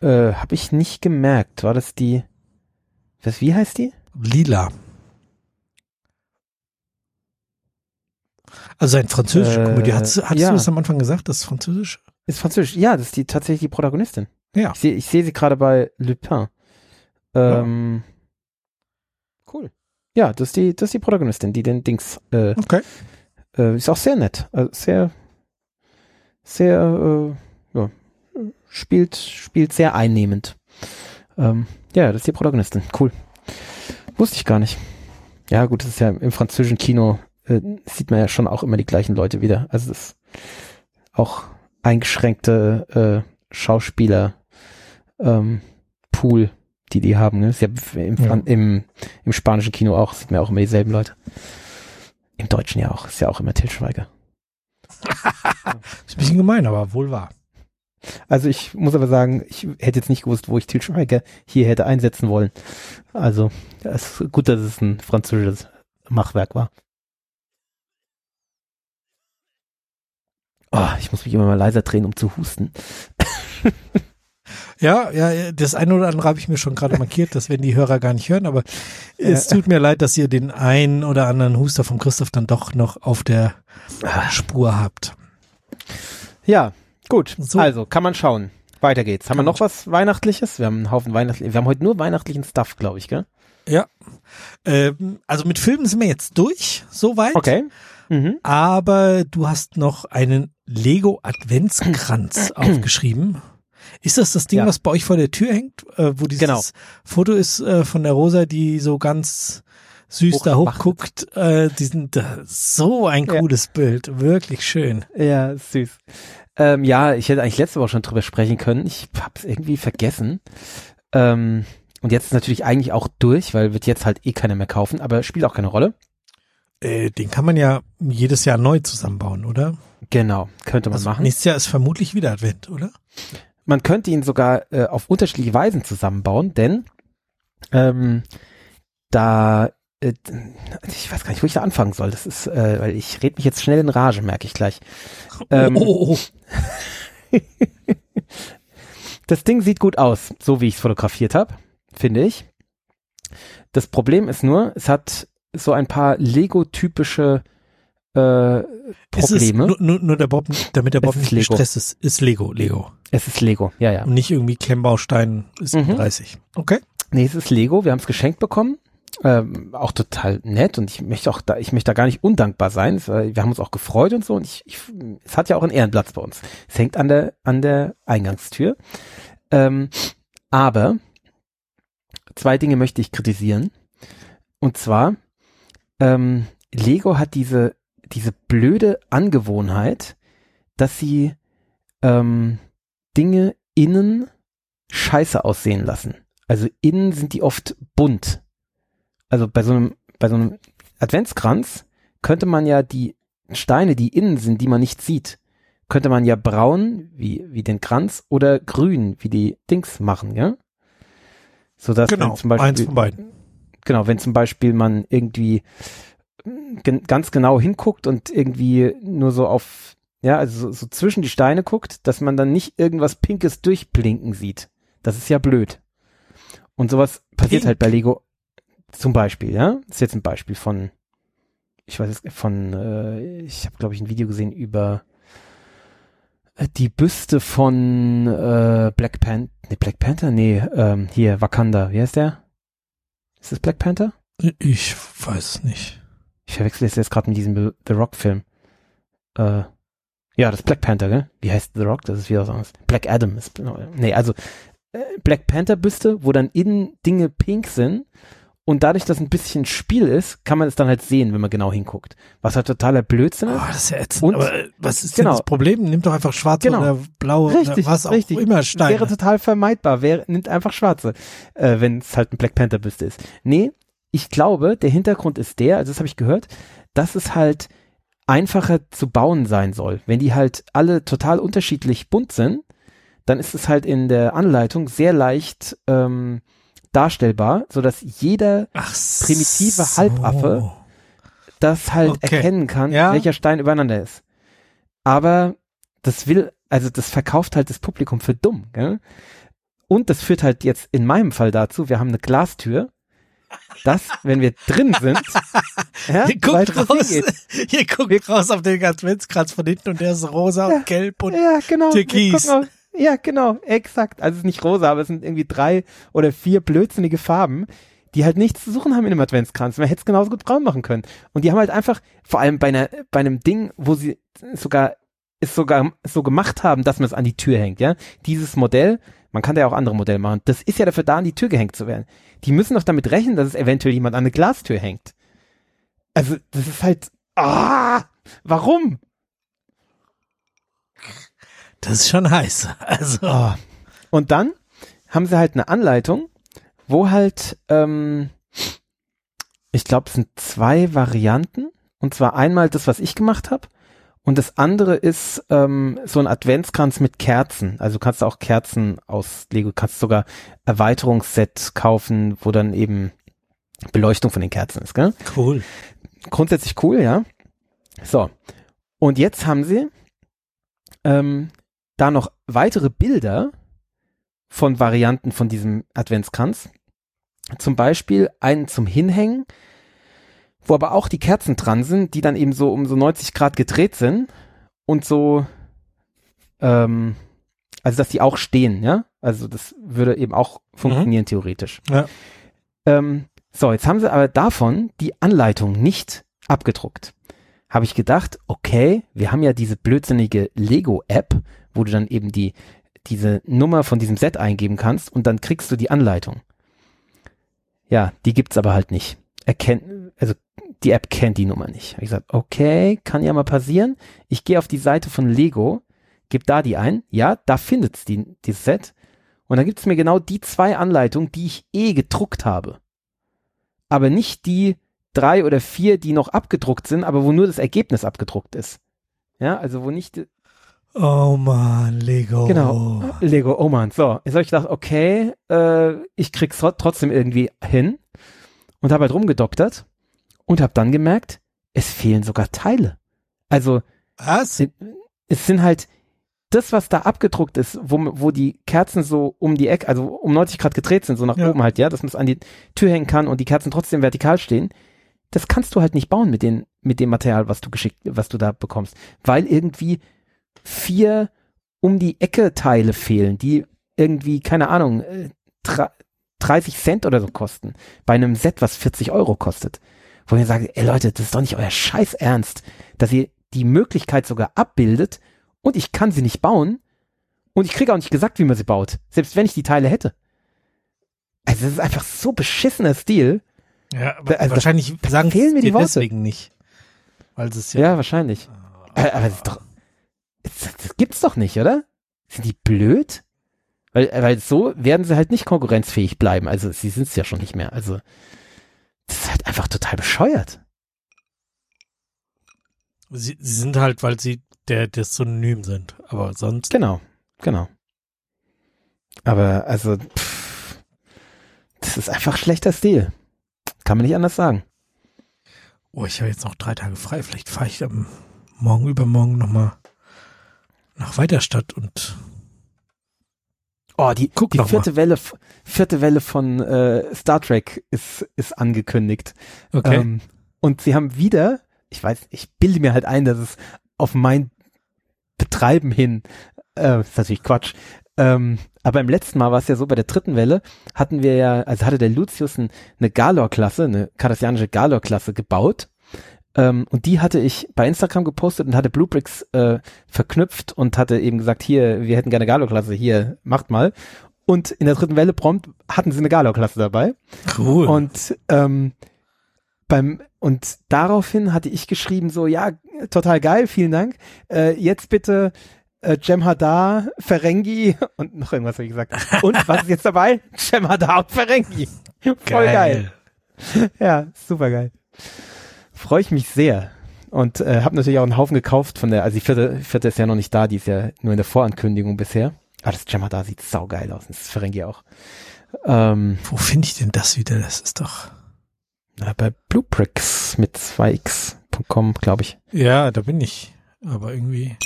Äh, habe ich nicht gemerkt. War das die? Was? Wie heißt die?
Lila. Also ein französische äh, Komödie. Hattest, hattest ja. du das am Anfang gesagt, das ist französisch?
Ist französisch. Ja, das ist die tatsächlich die Protagonistin.
Ja.
Ich sehe seh sie gerade bei Lupin. Ähm, ja. Cool. Ja, das ist die, das ist die Protagonistin, die den Dings. Äh,
okay.
Äh, ist auch sehr nett. Also sehr, sehr, äh, ja, spielt, spielt sehr einnehmend. Ähm, ja, das ist die Protagonistin. Cool. Wusste ich gar nicht. Ja, gut, das ist ja im französischen Kino äh, sieht man ja schon auch immer die gleichen Leute wieder. Also es ist auch eingeschränkte äh, Schauspieler ähm, Pool, die die haben. Ne? Ist ja im, ja. im, im spanischen Kino auch, sieht man ja auch immer dieselben Leute. Im Deutschen ja auch, ist ja auch immer Til Schweiger.
ist ein bisschen gemein, aber wohl wahr.
Also ich muss aber sagen, ich hätte jetzt nicht gewusst, wo ich Til Schweiger hier hätte einsetzen wollen. Also es ist gut, dass es ein französisches Machwerk war. Oh, ich muss mich immer mal leiser drehen, um zu husten.
Ja, ja, das eine oder andere habe ich mir schon gerade markiert, das werden die Hörer gar nicht hören, aber es tut mir leid, dass ihr den einen oder anderen Huster von Christoph dann doch noch auf der Spur habt.
Ja, gut. So. Also, kann man schauen. Weiter geht's. Haben kann wir noch was Weihnachtliches? Wir haben einen Haufen Weihnachtliches. Wir haben heute nur weihnachtlichen Stuff, glaube ich, gell?
Ja. Ähm, also mit Filmen sind wir jetzt durch, soweit.
Okay.
Mhm. Aber du hast noch einen Lego Adventskranz aufgeschrieben. Ist das das Ding, ja. was bei euch vor der Tür hängt, äh, wo dieses genau. Foto ist äh, von der Rosa, die so ganz süß Hoch da hochguckt? Äh, die sind da, so ein cooles ja. Bild, wirklich schön.
Ja, süß. Ähm, ja, ich hätte eigentlich letzte Woche schon drüber sprechen können. Ich hab's irgendwie vergessen. Ähm, und jetzt ist natürlich eigentlich auch durch, weil wird jetzt halt eh keiner mehr kaufen, aber spielt auch keine Rolle.
Äh, den kann man ja jedes Jahr neu zusammenbauen, oder?
Genau, könnte man also machen.
Nächstes Jahr ist vermutlich wieder Advent, oder?
Man könnte ihn sogar äh, auf unterschiedliche Weisen zusammenbauen, denn ähm, da äh, ich weiß gar nicht, wo ich da anfangen soll. Das ist, äh, weil ich rede mich jetzt schnell in Rage, merke ich gleich. Ähm, oh, oh, oh. das Ding sieht gut aus, so wie ich es fotografiert habe, finde ich. Das Problem ist nur, es hat so ein paar Lego-typische äh, Probleme.
Nur, nur, nur, der Bob, damit der Bob nicht Lego. gestresst ist, ist Lego, Lego.
Es ist Lego, ja, ja.
Und nicht irgendwie Klemmbaustein ist mhm. 30. Okay.
Nee, es ist Lego, wir haben es geschenkt bekommen. Ähm, auch total nett und ich möchte auch da, ich möchte da gar nicht undankbar sein. Wir haben uns auch gefreut und so und ich, ich es hat ja auch einen Ehrenplatz bei uns. Es hängt an der, an der Eingangstür. Ähm, aber zwei Dinge möchte ich kritisieren. Und zwar, ähm, Lego hat diese diese blöde Angewohnheit, dass sie ähm, Dinge innen scheiße aussehen lassen. Also innen sind die oft bunt. Also bei so einem, bei so einem Adventskranz könnte man ja die Steine, die innen sind, die man nicht sieht, könnte man ja braun, wie, wie den Kranz, oder grün, wie die Dings machen, ja? So dass
genau, zum Beispiel, eins von beiden.
Genau, wenn zum Beispiel man irgendwie gen ganz genau hinguckt und irgendwie nur so auf, ja, also so, so zwischen die Steine guckt, dass man dann nicht irgendwas Pinkes durchblinken sieht. Das ist ja blöd. Und sowas passiert Pink. halt bei Lego zum Beispiel, ja. Das ist jetzt ein Beispiel von, ich weiß es, von, äh, ich habe glaube ich ein Video gesehen über äh, die Büste von äh, Black Panther, nee, Black Panther, nee, ähm, hier, Wakanda, wie heißt der? Ist das Black Panther?
Ich weiß es nicht.
Ich verwechsel es jetzt gerade mit diesem The Rock-Film. Äh, ja, das Black Panther, gell? Wie heißt The Rock? Das ist wieder was anderes. Black Adam ist, nee, also äh, Black Panther Büste, wo dann innen Dinge pink sind und dadurch, dass ein bisschen Spiel ist, kann man es dann halt sehen, wenn man genau hinguckt. Was halt totaler Blödsinn ist.
Oh, das ist ja ätzend. Und, aber äh, was ist genau. denn das Problem? Nimm doch einfach schwarze genau. oder blaue
richtig,
oder was auch
richtig.
immer Steine.
Wäre total vermeidbar. Wäre, nimmt einfach schwarze, äh, wenn es halt ein Black Panther Büste ist. Nee, ich glaube, der Hintergrund ist der, also das habe ich gehört, dass es halt einfacher zu bauen sein soll. Wenn die halt alle total unterschiedlich bunt sind, dann ist es halt in der Anleitung sehr leicht ähm, darstellbar, so dass jeder
Ach
primitive
so.
Halbaffe das halt
Okay.
erkennen kann,
Ja.
welcher Stein übereinander ist. Aber das will, also das verkauft halt das Publikum für dumm, gell? Und das führt halt jetzt in meinem Fall dazu, wir haben eine Glastür, dass, wenn wir drin sind, ja,
Ihr guckt raus, ihr guckt raus auf den Adventskranz von hinten und der ist rosa
Ja.
und gelb und
Ja, genau. wir
Türkis.
gucken auf- Ja, genau, exakt. Also es ist nicht rosa, aber es sind irgendwie drei oder vier blödsinnige Farben, die halt nichts zu suchen haben in einem Adventskranz. Man hätte es genauso gut braun machen können. Und die haben halt einfach, vor allem bei einer, bei einem Ding, wo sie sogar es sogar so gemacht haben, dass man es an die Tür hängt, ja. Dieses Modell, man kann da ja auch andere Modelle machen, das ist ja dafür da, an die Tür gehängt zu werden. Die müssen doch damit rechnen, dass es eventuell jemand an eine Glastür hängt. Also, das ist halt, ah, warum?
Das ist schon heiß. Also,
Oh. Und dann haben sie halt eine Anleitung, wo halt, ähm, ich glaube, es sind zwei Varianten. Und zwar einmal das, was ich gemacht habe. Und das andere ist ähm, so ein Adventskranz mit Kerzen. Also du kannst auch Kerzen aus Lego, kannst sogar Erweiterungsset kaufen, wo dann eben Beleuchtung von den Kerzen ist, gell?
cool.
grundsätzlich cool, ja. So. Und jetzt haben sie ähm, da noch weitere Bilder von Varianten von diesem Adventskranz. Zum Beispiel einen zum Hinhängen, wo aber auch die Kerzen dran sind, die dann eben so um so 90 Grad gedreht sind und so, ähm, also dass die auch stehen, ja. Also das würde eben auch funktionieren theoretisch.
Ja.
Ähm, so, jetzt haben sie aber davon die Anleitung nicht abgedruckt. Habe ich gedacht, okay, wir haben ja diese blödsinnige Lego-App, wo du dann eben die, diese Nummer von diesem Set eingeben kannst und dann kriegst du die Anleitung. Ja, die gibt's aber halt nicht. Erkennt, also die App kennt die Nummer nicht. Hab ich gesagt, okay, kann ja mal passieren. Ich gehe auf die Seite von Lego, gebe da die ein. Ja, da findet's die, dieses Set. Und dann gibt's mir genau die zwei Anleitungen, die ich eh gedruckt habe. Aber nicht die drei oder vier, die noch abgedruckt sind, aber wo nur das Ergebnis abgedruckt ist. Ja, also wo nicht,
Oh man, Lego.
Genau. Lego, oh man, so. Jetzt habe ich gedacht, okay, äh, ich krieg's tro- trotzdem irgendwie hin und habe halt rumgedoktert und habe dann gemerkt, es fehlen sogar Teile. Also
Was?
es sind halt das, was da abgedruckt ist, wo, wo die Kerzen so um die Ecke, also um 90 Grad gedreht sind, so nach
Ja.
oben halt, ja, dass man es an die Tür hängen kann und die Kerzen trotzdem vertikal stehen. Das kannst du halt nicht bauen mit den, mit dem Material, was du geschickt, was du da bekommst, weil irgendwie vier um die Ecke Teile fehlen, die irgendwie, keine Ahnung, äh, dra- 30 Cent oder so kosten, bei einem Set, was 40 Euro kostet. Wo ihr sagt, ey Leute, das ist doch nicht euer Scheiß Ernst, dass ihr die Möglichkeit sogar abbildet und ich kann sie nicht bauen und ich kriege auch nicht gesagt, wie man sie baut, selbst wenn ich die Teile hätte. Also das ist einfach so beschissener Stil.
Ja, aber
also,
wahrscheinlich sagen
fehlen mir die Worte.
deswegen nicht. Weil es ja,
Ja, wahrscheinlich. Äh, Aber das ist doch, das, das gibt's doch nicht, oder? Sind die blöd? Weil, äh, weil so werden sie halt nicht konkurrenzfähig bleiben. Also sie sind's ja schon nicht mehr. Also das ist halt einfach total bescheuert.
sie, sie sind halt, weil sie der, das Synonym sind. Aber sonst.
Genau, genau. Aber also, pff, das ist einfach schlechter Stil. Kann man nicht anders sagen.
Oh, ich habe jetzt noch drei Tage frei. Vielleicht fahre ich am morgen übermorgen nochmal nach Weiterstadt und
Oh, die,
Guck
die vierte Welle, f- vierte Welle von äh, Star Trek ist, ist angekündigt.
okay.
Ähm, und sie haben wieder, ich weiß, ich bilde mir halt ein, dass es auf mein Betreiben hin, äh, ist natürlich Quatsch. Ähm, aber im letzten Mal war es ja so, bei der dritten Welle hatten wir ja, also hatte der Lucius ein, eine Galor-Klasse, eine kardassianische Galor-Klasse gebaut, Ähm, und die hatte ich bei Instagram gepostet und hatte Bluebricks äh, verknüpft und hatte eben gesagt, hier, wir hätten gerne Galo-Klasse, hier, macht mal. Und in der dritten Welle prompt hatten sie eine Galo-Klasse dabei.
Cool.
Und ähm, beim und daraufhin hatte ich geschrieben so, ja, total geil, vielen Dank. Äh, jetzt bitte äh, Jem'Hadar, Ferengi und noch irgendwas habe ich gesagt. Und was ist jetzt dabei? Jem'Hadar und Ferengi. Voll geil. Ja, super geil. Freue ich mich sehr. Und äh, habe natürlich auch einen Haufen gekauft von der, also die vierte, vierte ist ja noch nicht da, die ist ja nur in der Vorankündigung bisher. Aber das Jem'Hadar sieht saugeil aus. Das Ferengi auch. Ähm,
Wo finde ich denn das wieder? Das ist doch.
na, bei Bluebricks mit 2x.com, glaube ich.
Ja, da bin ich. Aber irgendwie.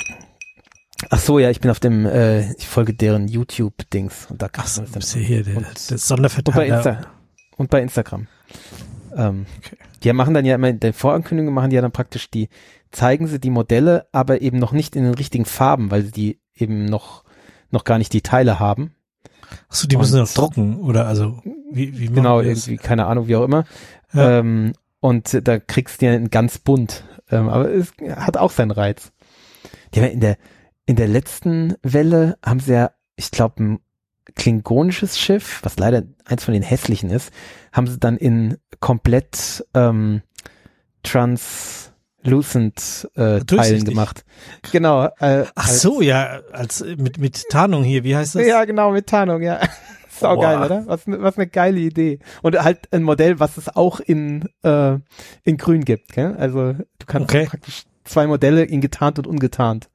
Ach so, ja, ich bin auf dem, äh, ich folge deren YouTube-Dings und da kannst
so,
du
das
dann.
ja hier der,
Und-
der
Und bei,
Sonderverteiler.
Insta und bei Instagram. Ähm,
Okay.
Die machen dann ja immer in der Vorankündigung machen die ja dann praktisch die, zeigen sie die Modelle, aber eben noch nicht in den richtigen Farben, weil sie die eben noch, noch gar nicht die Teile haben.
Achso, die müssen
Und-
noch drucken, oder? Also, wie, wie
Genau, irgendwie, keine Ahnung, wie auch immer.
Ja.
Ähm, und da kriegst du ja ganz bunt. Ähm, aber es hat auch seinen Reiz. Die haben in der, in der letzten Welle haben sie ja, ich glaube, ein klingonisches Schiff, was leider eins von den hässlichen ist, haben sie dann in komplett ähm, translucent äh, Teilen gemacht. Genau. Äh,
Ach
als-
so, ja, als mit, mit Tarnung hier, wie heißt das?
Ja, genau, mit Tarnung, ja. Sau geil, oder? Was, was eine geile Idee. Und halt ein Modell, was es auch in, äh, in grün gibt, gell? Also du kannst
Okay.
praktisch zwei Modelle in getarnt und ungetarnt.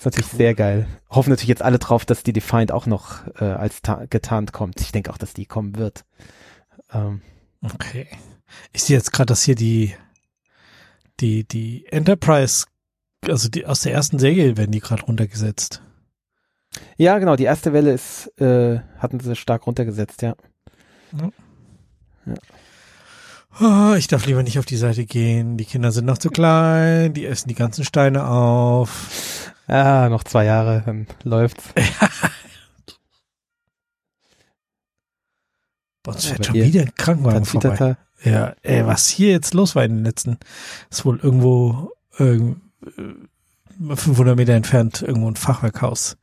Ist natürlich sehr geil. Hoffen natürlich jetzt alle drauf, dass die Defiant auch noch äh, als ta- getarnt kommt. Ich denke auch, dass die kommen wird. Ähm,
Okay. Ich sehe jetzt gerade, dass hier die, die, die Enterprise, also die aus der ersten Serie werden die gerade runtergesetzt.
ja, genau, die erste Welle ist, äh, hatten sie stark runtergesetzt, ja.
Oh, ich darf lieber nicht auf die Seite gehen. Die Kinder sind noch zu klein, die essen die ganzen Steine auf.
Ah, noch zwei Jahre, dann läuft's. Ja,
fährt schon wieder ein Krankenwagen vorbei.
Tatütata.
Ja, ey, was hier jetzt los war in den letzten, ist wohl irgendwo äh, 500 Meter entfernt irgendwo ein Fachwerkhaus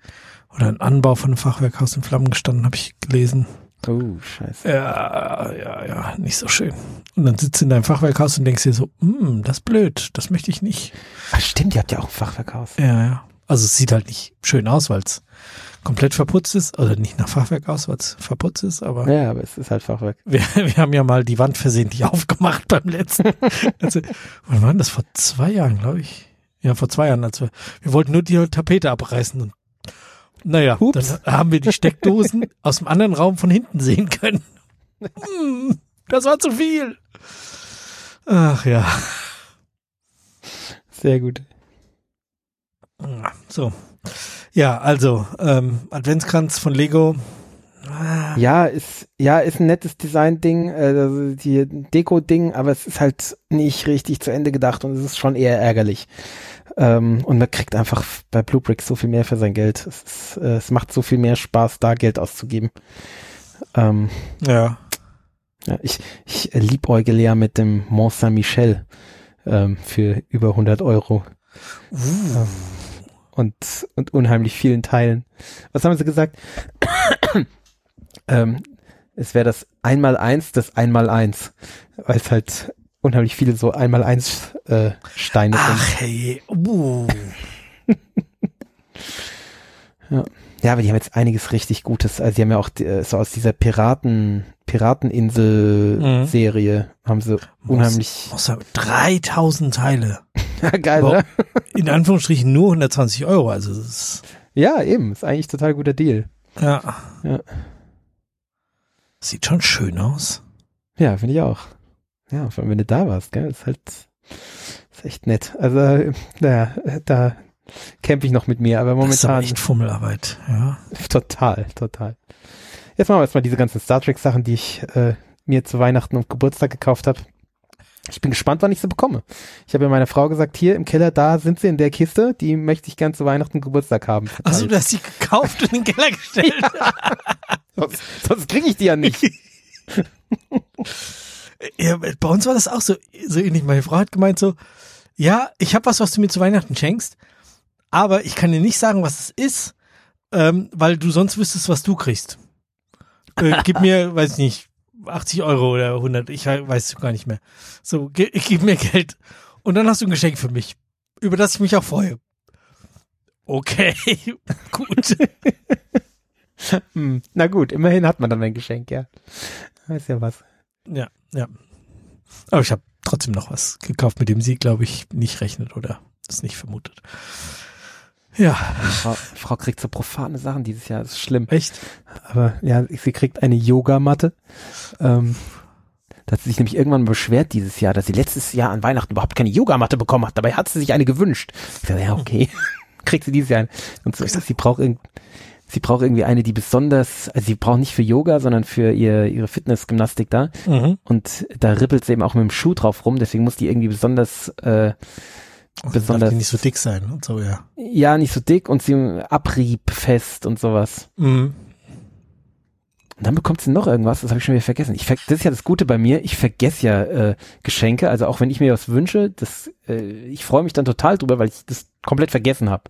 oder ein Anbau von einem Fachwerkhaus in Flammen gestanden, habe ich gelesen.
Oh, scheiße.
Ja, ja, ja, nicht so schön. Und dann sitzt du in deinem Fachwerkhaus und denkst dir so, hm, das ist blöd, das möchte ich nicht.
Ach stimmt, ihr habt ja auch ein Fachwerkhaus.
Ja, ja. Also es sieht halt nicht schön aus, weil es komplett verputzt ist, oder nicht nach Fachwerk aus, weil es verputzt ist, aber
Ja, aber es ist halt Fachwerk.
wir, wir haben ja mal die Wand versehentlich aufgemacht beim letzten. Also, wann war denn das? Vor zwei Jahren, glaube ich. Ja, vor zwei Jahren, als wir, wir wollten nur die Tapete abreißen und naja,
Hups.
dann haben wir die Steckdosen aus dem anderen Raum von hinten sehen können. Hm, das war zu viel. Ach ja.
Sehr gut.
So. Ja, also, ähm, Adventskranz von Lego. Ah,
Ja, ist, ja, ist ein nettes Design-Ding, äh, also die Deko-Ding, aber es ist halt nicht richtig zu Ende gedacht und es ist schon eher ärgerlich. Ähm, und man kriegt einfach bei Bluebricks so viel mehr für sein Geld. Es, ist, äh, es macht so viel mehr Spaß, da Geld auszugeben. Ähm,
Ja.
ja, ich, ich liebäugel ja mit dem Mont Saint-Michel ähm, für über 100 Euro.
Uh,
und, und unheimlich vielen Teilen. Was haben sie gesagt? ähm, es wäre das Einmaleins des Einmaleins, weil es halt unheimlich viele so Einmaleins äh, Steine sind.
Ach hey. Uh.
Ja, aber die haben jetzt einiges richtig Gutes. Also die haben ja auch äh, so aus dieser Piraten Pirateninsel-Serie haben sie unheimlich
Muss, muss, 3000 Teile.
Geil,
Wow.
oder?
In Anführungsstrichen nur 120 Euro. Also, ist,
Ja, eben. Ist eigentlich total guter Deal.
ja.
Ja.
Sieht schon schön aus.
Ja, finde ich auch. Ja, vor allem, wenn du da warst, gell, ist halt, ist echt nett. Also, naja, da kämpfe ich noch mit mir, aber
Das ist aber
momentan
echt Fummelarbeit. Ja.
total, total. Jetzt machen wir erstmal diese ganzen Star Trek Sachen, die ich äh, mir zu Weihnachten und Geburtstag gekauft habe. Ich bin gespannt, wann ich sie bekomme. Ich habe ja meiner Frau gesagt, hier im Keller, da sind sie in der Kiste, die möchte ich gern zu Weihnachten Geburtstag haben.
Also, du hast die gekauft und in den Keller gestellt.
sonst sonst kriege ich die ja nicht.
Ja, bei uns war das auch so, so ähnlich. Meine Frau hat gemeint so, ja, ich habe was, was du mir zu Weihnachten schenkst, aber ich kann dir nicht sagen, was es ist, ähm, weil du sonst wüsstest, was du kriegst. Äh, gib mir, weiß ich nicht, 80 Euro oder 100, ich weiß es gar nicht mehr. So, ge gib mir Geld und dann hast du ein Geschenk für mich, über das ich mich auch freue. Okay, gut.
Hm, Na gut, immerhin hat man dann ein Geschenk, ja. Weiß ja was.
Ja, ja. Aber ich habe trotzdem noch was gekauft, mit dem sie, glaube ich, nicht rechnet oder es nicht vermutet. Ja.
Frau, Frau kriegt so profane Sachen dieses Jahr, das ist schlimm.
Echt?
Aber ja, sie kriegt eine Yogamatte. Ähm, da hat sie sich nämlich irgendwann beschwert dieses Jahr, dass sie letztes Jahr an Weihnachten überhaupt keine Yogamatte bekommen hat. Dabei hat sie sich eine gewünscht. Ich sage, ja, okay. kriegt sie dieses Jahr eine. Und so, sie braucht irgend, sie braucht irgendwie eine, die besonders, also sie braucht nicht für Yoga, sondern für ihr, ihre Fitnessgymnastik da.
Mhm.
Und da rippelt sie eben auch mit dem Schuh drauf rum, deswegen muss die irgendwie besonders, äh, besonders,
nicht so dick sein und so, ja.
ja, nicht so dick und sie abriebfest und sowas.
Mhm.
Und dann bekommt sie noch irgendwas, das habe ich schon wieder vergessen. Ich ver das ist ja das Gute bei mir, ich vergesse ja äh, Geschenke, also auch wenn ich mir was wünsche, das, äh, ich freue mich dann total drüber, weil ich das komplett vergessen habe.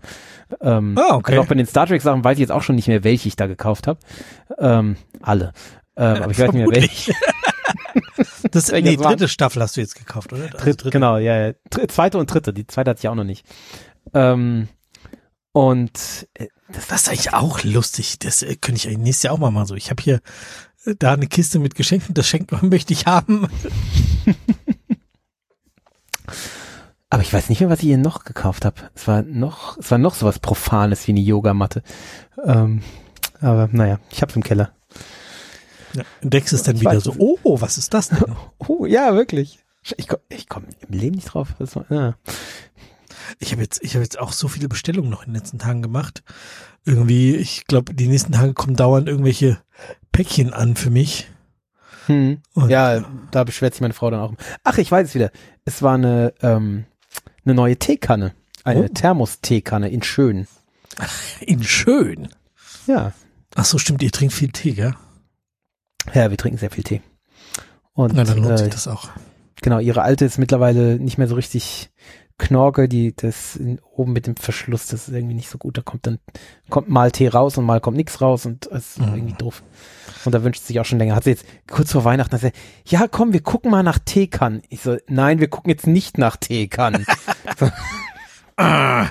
Ähm,
Ah, okay.
Also auch bei den Star Trek Sachen weiß ich jetzt auch schon nicht mehr, welche ich da gekauft habe. Ähm, alle. Ähm, aber ich weiß nicht mehr welche.
Das, nee, dritte Staffel hast du jetzt gekauft, oder? Also
Dritt,
dritte.
genau, ja, ja. Zweite und dritte. Die zweite hatte ich auch noch nicht. Ähm, und äh,
Das, das ist eigentlich auch lustig. Das äh, könnte ich eigentlich nächstes Jahr auch mal machen. So, ich habe hier äh, da eine Kiste mit Geschenken. Das Schenk möchte ich haben.
aber ich weiß nicht mehr, was ich hier noch gekauft habe. Es war noch, es war noch sowas Profanes wie eine Yogamatte. Ähm, aber naja, ich hab's im Keller.
Ja, entdeckst es dann wieder so. Oh, was ist das denn?
Oh, ja, wirklich. Ich komme ich komm im Leben nicht drauf. War, ja.
Ich habe jetzt, ich habe jetzt auch so viele Bestellungen noch in den letzten Tagen gemacht. Irgendwie, ich glaube, die nächsten Tage kommen dauernd irgendwelche Päckchen an für mich.
Hm.
Und-
ja, da beschwert sich meine Frau dann auch. Ach, ich weiß es wieder. Es war eine, ähm, eine neue Teekanne. Eine
Oh.
Thermos-Teekanne in schön.
In schön.
Ja.
Ach so, stimmt, ihr trinkt viel Tee, gell?
Ja, wir trinken sehr viel Tee. Und
Na, dann lohnt
äh,
sich das auch.
genau, ihre alte ist mittlerweile nicht mehr so richtig Knorke, die das in, oben mit dem Verschluss, das ist irgendwie nicht so gut. Da kommt dann kommt mal Tee raus und mal kommt nichts raus und das ist
Mhm.
irgendwie doof. Und da wünscht sie sich auch schon länger. Hat sie jetzt kurz vor Weihnachten sie, ja komm, wir gucken mal nach Teekannen. Ich so, nein, wir gucken jetzt nicht nach Teekannen. so. ah,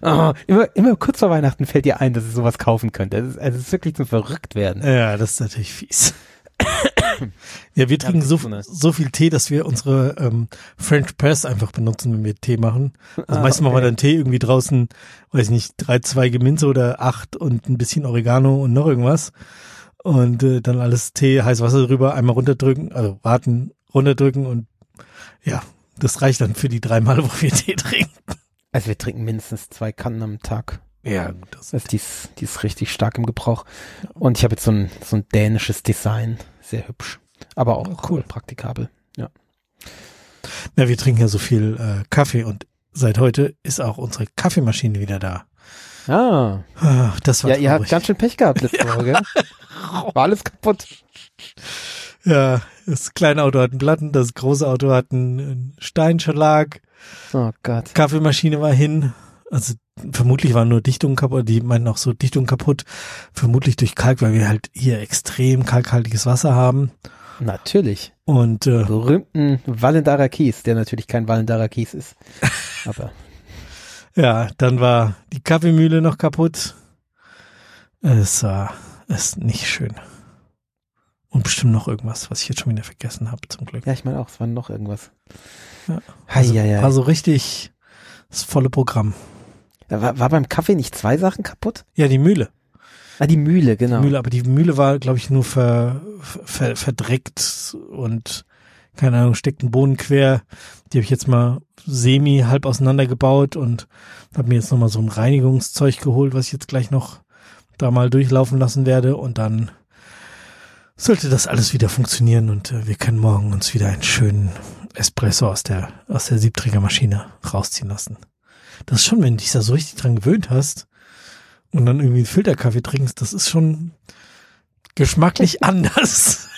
ah, immer, immer kurz vor Weihnachten fällt ihr ein, dass ihr sowas kaufen könnt. Das ist, also es ist wirklich zum Verrücktwerden.
Ja, das ist natürlich fies. ja, wir trinken so,
ist so
viel Tee, dass wir unsere ähm, French Press einfach benutzen, wenn wir Tee machen. Also
Ah,
meistens machen wir
okay.
dann Tee irgendwie draußen, weiß ich nicht, drei Zweige Minze oder acht und ein bisschen Oregano und noch irgendwas. Und äh, dann alles Tee, heiß Wasser drüber, einmal runterdrücken, also warten, runterdrücken und ja, das reicht dann für die drei Male, wo wir Tee trinken.
Also wir trinken mindestens zwei Kannen am Tag.
Ja. Das
Also die ist, die ist richtig stark im Gebrauch. Und ich habe jetzt so ein, so ein dänisches Design. Sehr hübsch. Aber auch
Oh, cool.
praktikabel.
Na, wir trinken ja so viel äh, Kaffee und seit heute ist auch unsere Kaffeemaschine wieder da.
Ah.
Ah, Das war
Ja, ihr habt
traurig.
ganz schön Pech gehabt letzte Woche, gell? War alles kaputt.
Ja, das kleine Auto hat einen Platten, das große Auto hat einen, einen Steinschlag,
Oh Gott.
Kaffeemaschine war hin. Also vermutlich waren nur Dichtungen kaputt, die meinen auch so Dichtungen kaputt, vermutlich durch Kalk, weil wir halt hier extrem kalkhaltiges Wasser haben.
Natürlich.
Und äh,
Berühmten Wallendarer Kies, der natürlich kein Wallendarer Kies ist. Aber
ja, dann war die Kaffeemühle noch kaputt. Es war es nicht schön. Und bestimmt noch irgendwas, was ich jetzt schon wieder vergessen habe, zum Glück.
ja, ich meine auch, es war noch irgendwas.
Ja. Also, war so richtig das volle Programm.
War, war beim Kaffee nicht zwei Sachen kaputt?
Ja, die Mühle.
Ah, die Mühle, genau.
Die Mühle, aber die Mühle war, glaube ich, nur ver, ver, verdreckt und keine Ahnung, steckt ein Boden quer. Die habe ich jetzt mal semi halb auseinandergebaut und habe mir jetzt nochmal so ein Reinigungszeug geholt, was ich jetzt gleich noch da mal durchlaufen lassen werde und dann sollte das alles wieder funktionieren und äh, wir können morgen uns wieder einen schönen Espresso aus der aus der Siebträgermaschine rausziehen lassen. Das ist schon, wenn du dich da so richtig dran gewöhnt hast und dann irgendwie einen Filterkaffee trinkst, das ist schon geschmacklich anders.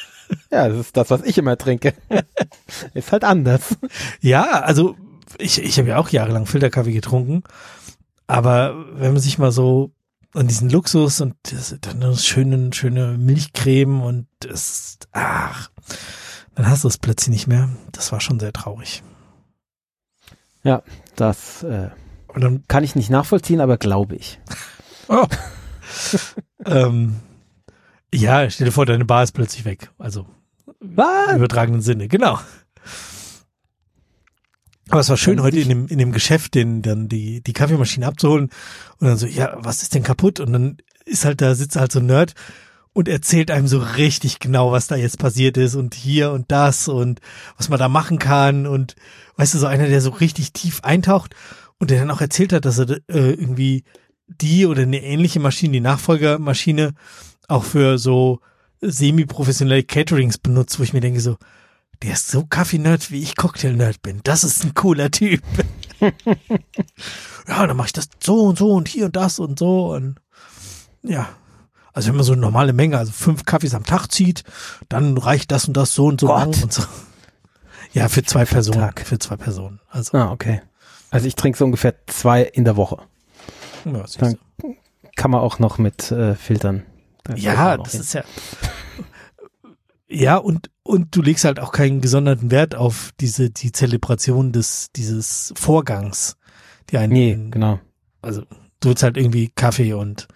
Ja, das ist das, was ich immer trinke. ist halt anders.
Ja, also ich, ich habe ja auch jahrelang Filterkaffee getrunken, aber wenn man sich mal so an diesen Luxus und das, dann das schöne, schöne Milchcreme und das, ach, dann hast du es plötzlich nicht mehr. Das war schon sehr traurig.
Ja, das äh,
Und dann,
kann ich nicht nachvollziehen, aber glaube ich.
oh. ähm, ja, stell dir vor, deine Bar ist plötzlich weg. Also im übertragenen Sinne, genau. Aber es war schön, heute in dem, in dem Geschäft den, dann die, die Kaffeemaschine abzuholen und dann so, ja, was ist denn kaputt? Und dann ist halt, da sitzt halt so ein Nerd und erzählt einem so richtig genau, was da jetzt passiert ist und hier und das und was man da machen kann und weißt du, so einer, der so richtig tief eintaucht und der dann auch erzählt hat, dass er äh, irgendwie die oder eine ähnliche Maschine, die Nachfolgermaschine, auch für so semi-professionelle Caterings benutzt, wo ich mir denke so, der ist so Kaffee-Nerd, wie ich Cocktail-Nerd bin. Das ist ein cooler Typ. ja, dann mache ich das so und so und hier und das und so und ja. Also wenn man so eine normale Menge, also fünf Kaffees am Tag zieht, dann reicht das und das so und so
Gott.
lang und so. Ja, für zwei Personen. Für zwei Personen. Also,
Ah, okay. Also ich trinke so ungefähr zwei in der Woche.
ja,
Dann-. Kann man auch noch mit äh, Filtern. Da kommt
ja das
hin.
ist ja. Ja, und, und du legst halt auch keinen gesonderten Wert auf diese, die Zelebration des, dieses Vorgangs. Die einen,
Nee, genau.
also du willst halt irgendwie Kaffee und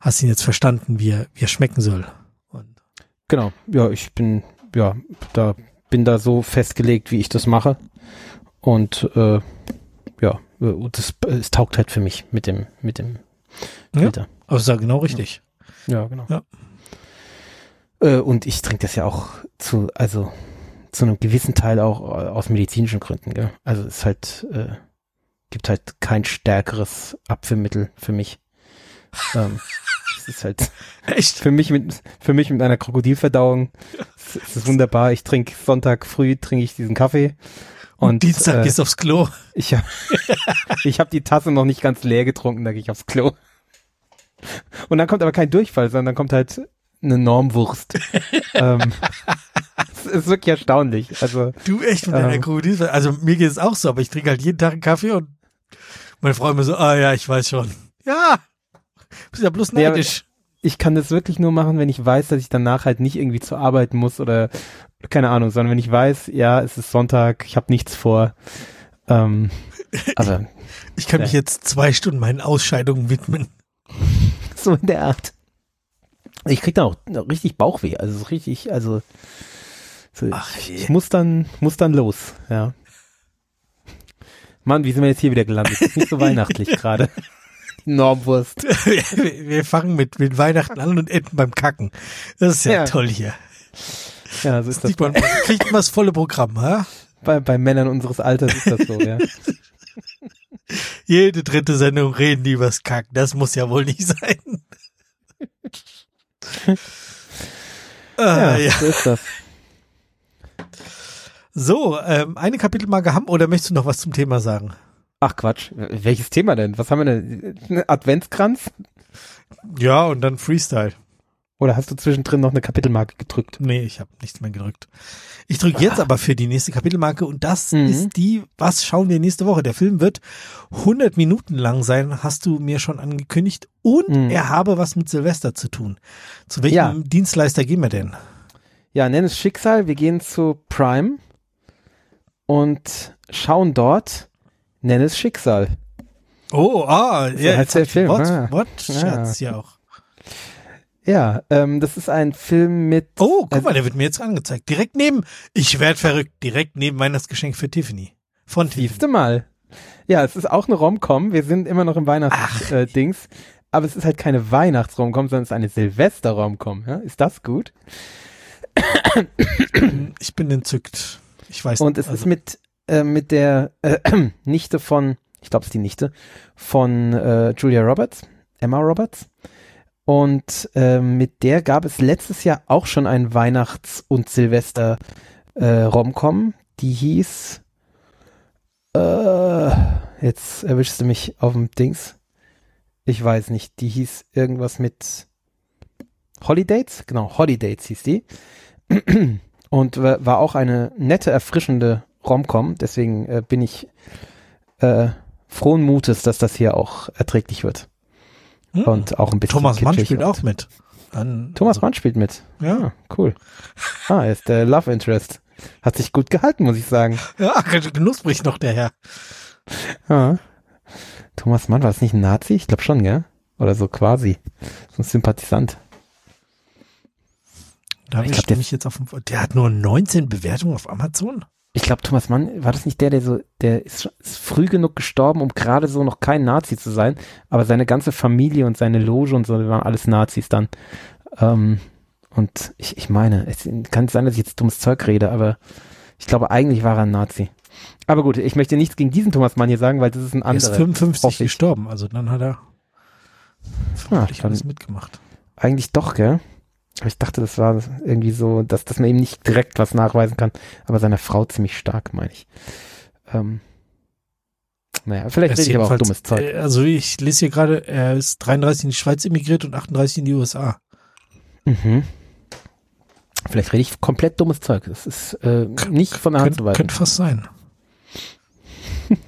hast ihn jetzt verstanden, wie er, wie er schmecken soll. Und
Genau. Ja, ich bin, ja, da bin da so festgelegt, wie ich das mache. Und äh, das, es taugt halt für mich mit dem, mit dem
Ja.
Filter.
aber ist ja genau richtig.
Ja, genau.
Ja.
Äh, und ich trinke das ja auch zu, also zu einem gewissen Teil auch äh, aus medizinischen Gründen, gell? Also es ist halt, äh, gibt halt kein stärkeres Abführmittel für mich. ähm, es ist halt
Echt?
für mich mit, für mich mit einer Krokodilverdauung. Es es ist wunderbar. Ich trinke Sonntag früh trinke ich diesen Kaffee.
Und, Dienstag
äh,
gehst du aufs Klo.
ich habe ich hab die Tasse noch nicht ganz leer getrunken, da gehe ich aufs Klo. Und dann kommt aber kein Durchfall, sondern dann kommt halt eine Normwurst. ähm, es ist wirklich erstaunlich. Also
Du echt mit deiner
Ähm.
Krokodil. Also mir geht es auch so, aber ich trinke halt jeden Tag einen Kaffee und meine Frau immer so, ah ja, ich weiß schon. Ja, bist ja bloß neidisch.
ich kann das wirklich nur machen, wenn ich weiß, dass ich danach halt nicht irgendwie zur Arbeit muss oder keine Ahnung, sondern wenn ich weiß, ja, es ist Sonntag, ich habe nichts vor. Ähm, aber
Ich kann mich
Ja.
jetzt zwei Stunden meinen Ausscheidungen widmen.
so in der Art. Ich krieg dann auch richtig Bauchweh, also so richtig, also so,
Ach je.
ich muss dann, muss dann los, ja. Mann, wie sind wir jetzt hier wieder gelandet? Ist nicht so weihnachtlich gerade. Normwurst.
wir, wir fangen mit, mit Weihnachten an und enden beim Kacken. Das ist ja,
Ja.
toll hier.
Ja, so ist das
man, kriegt man das volle Programm, ha?
bei, bei Männern unseres Alters ist das so, ja.
Jede dritte Sendung reden die übers Kacken. Das muss ja wohl nicht sein.
Ja,
ah, ja.
so ist das.
So, ähm, eine Kapitelmarke haben oder möchtest du noch was zum Thema sagen?
Ach Quatsch, welches Thema denn? Was haben wir denn? Adventskranz?
Ja, und dann Freestyle.
Oder hast du zwischendrin noch eine Kapitelmarke gedrückt?
Nee, ich habe nichts mehr gedrückt. Ich drücke jetzt aber für die nächste Kapitelmarke und das
Mhm.
ist die, was schauen wir nächste Woche? Der Film wird 100 Minuten lang sein, hast du mir schon angekündigt. Und
Mhm.
er habe was mit Silvester zu tun. Zu welchem
Ja.
Dienstleister gehen wir denn?
Ja, nenn es Schicksal. Wir gehen zu Prime und schauen dort, nenn es Schicksal.
Oh, ah, ja,
heißt der Film,
Wort,
ah.
Wortschatz ja auch.
Ja, ähm, das ist ein Film mit.
Oh, guck
Also-
mal, der wird mir jetzt angezeigt. Direkt neben, ich werd verrückt, direkt neben Weihnachtsgeschenk für Tiffany. Von Tiffany.
Siehste mal. Ja, es ist auch eine Rom-Com. Wir sind immer noch im Weihnachts-Dings. Äh, aber es ist halt keine Weihnachts-Rom-Com, sondern es ist eine Silvester-Rom-Com. Ja? Ist das gut?
Ich bin entzückt. Ich weiß
Und es
also,
ist mit, äh, mit der äh, Nichte von, ich glaube es ist die Nichte, von äh, Julia Roberts, Emma Roberts. Und ähm, mit der gab es letztes Jahr auch schon ein Weihnachts- und Silvester äh, die hieß äh, jetzt erwischst du mich auf dem Dings. Ich weiß nicht, die hieß irgendwas mit Holidays, genau, Holidays hieß die. und war auch eine nette, erfrischende Romcom. Deswegen äh, bin ich äh, frohen Mutes, dass das hier auch erträglich wird. Hm. Und auch ein bisschen
Thomas Mann spielt auch mit.
An, Thomas also, Mann spielt mit.
Ja. Ah,
cool. Ah, er ist der Love Interest. Hat sich gut gehalten, muss ich sagen.
Ja, knusprig noch der Herr.
Ja. Thomas Mann, war das nicht ein Nazi? Ich glaube schon, gell? Oder so quasi. So ein Sympathisant.
Da ich glaube, mich jetzt auf der hat nur 19 Bewertungen auf Amazon.
Ich glaube, Thomas Mann, war das nicht der, der so, der ist, ist früh genug gestorben, um gerade so noch kein Nazi zu sein, aber seine ganze Familie und seine Loge und so waren alles Nazis dann. Ähm, und ich, ich meine, es kann sein, dass ich jetzt dummes Zeug rede, aber ich glaube, eigentlich war er ein Nazi. Aber gut, ich möchte nichts gegen diesen Thomas Mann hier sagen, weil das ist ein anderer.
Er ist 55 gestorben, also dann hat er
vermutlich ah, alles mitgemacht. Eigentlich doch, gell? Aber ich dachte, das war irgendwie so, dass, dass man eben nicht direkt was nachweisen kann, aber seiner Frau ziemlich stark, meine ich. Ähm, naja, vielleicht rede ich aber auch dummes Zeug. Äh,
also ich lese hier gerade, er ist 33 in die Schweiz emigriert und 38 in die USA.
Mhm. Vielleicht rede ich komplett dummes Zeug. Das ist äh, nicht von der Hand zu weisen.
Könnte fast sein.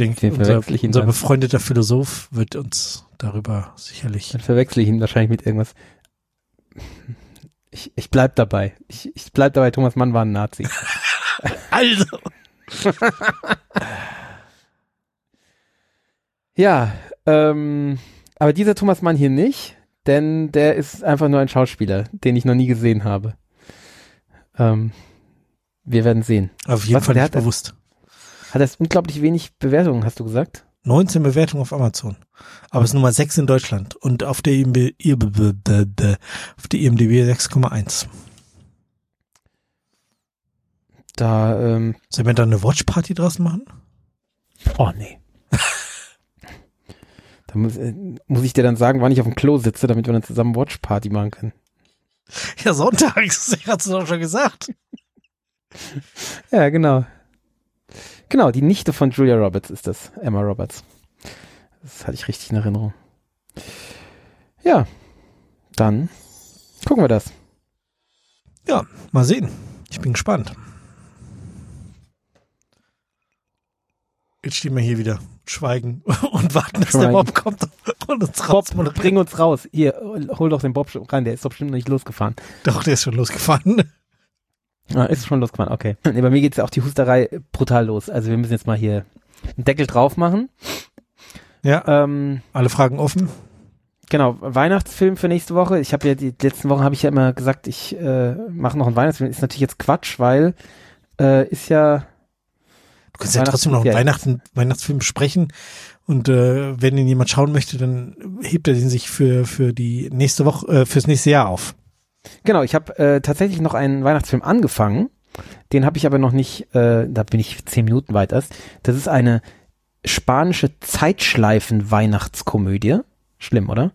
denke, unser, unser befreundeter Philosoph wird uns darüber sicherlich.
Dann verwechsel ich ihn wahrscheinlich mit irgendwas. Ich, ich bleib dabei. Ich, ich bleib dabei, Thomas Mann war ein Nazi.
also.
ja, ähm, aber dieser Thomas Mann hier nicht, denn der ist einfach nur ein Schauspieler, den ich noch nie gesehen habe. Ähm, wir werden sehen.
Auf jeden Was, Fall nicht bewusst.
Hat er unglaublich wenig Bewertungen, hast du gesagt?
19 Bewertungen auf Amazon. Aber es ist Nummer 6 in Deutschland und auf der IMDb, auf der IMDb 6,1.
Da, ähm.
Sollen wir da eine Watchparty draus machen?
Oh, nee. da muss, äh, muss ich dir dann sagen, wann ich auf dem Klo sitze, damit wir dann zusammen Watchparty machen können.
Ja, sonntags, hast du doch schon gesagt.
ja, genau. Genau, die Nichte von Julia Roberts ist das, Emma Roberts. Das hatte ich richtig in Erinnerung. Ja, dann gucken wir das.
Ja, mal sehen. Ich bin gespannt. Jetzt stehen wir hier wieder, schweigen und warten, dass schweigen. der Bob kommt
und uns raus. Bob, bring uns raus. Hier, hol doch den Bob rein, der ist doch bestimmt noch nicht losgefahren.
Doch, der ist schon losgefahren.
Ah, ist schon losgefahren, okay. Nee, bei mir geht es ja auch die Husterei brutal los. Also wir müssen jetzt mal hier einen Deckel drauf machen.
Ja. Ähm, alle Fragen offen.
Genau, Weihnachtsfilm für nächste Woche. Ich habe ja die letzten Wochen habe ich ja immer gesagt, ich äh, mache noch einen Weihnachtsfilm. Ist natürlich jetzt Quatsch, weil äh, ist ja.
Du kannst ja trotzdem noch einen Weihnachten, Weihnachtsfilm sprechen. Und äh, wenn ihn jemand schauen möchte, dann hebt er den sich für für die nächste Woche, äh, fürs nächste Jahr auf.
Genau, ich habe äh, tatsächlich noch einen Weihnachtsfilm angefangen. Den habe ich aber noch nicht, äh, da bin ich zehn Minuten weit erst. Das ist eine spanische Zeitschleifen-Weihnachtskomödie. Schlimm, oder?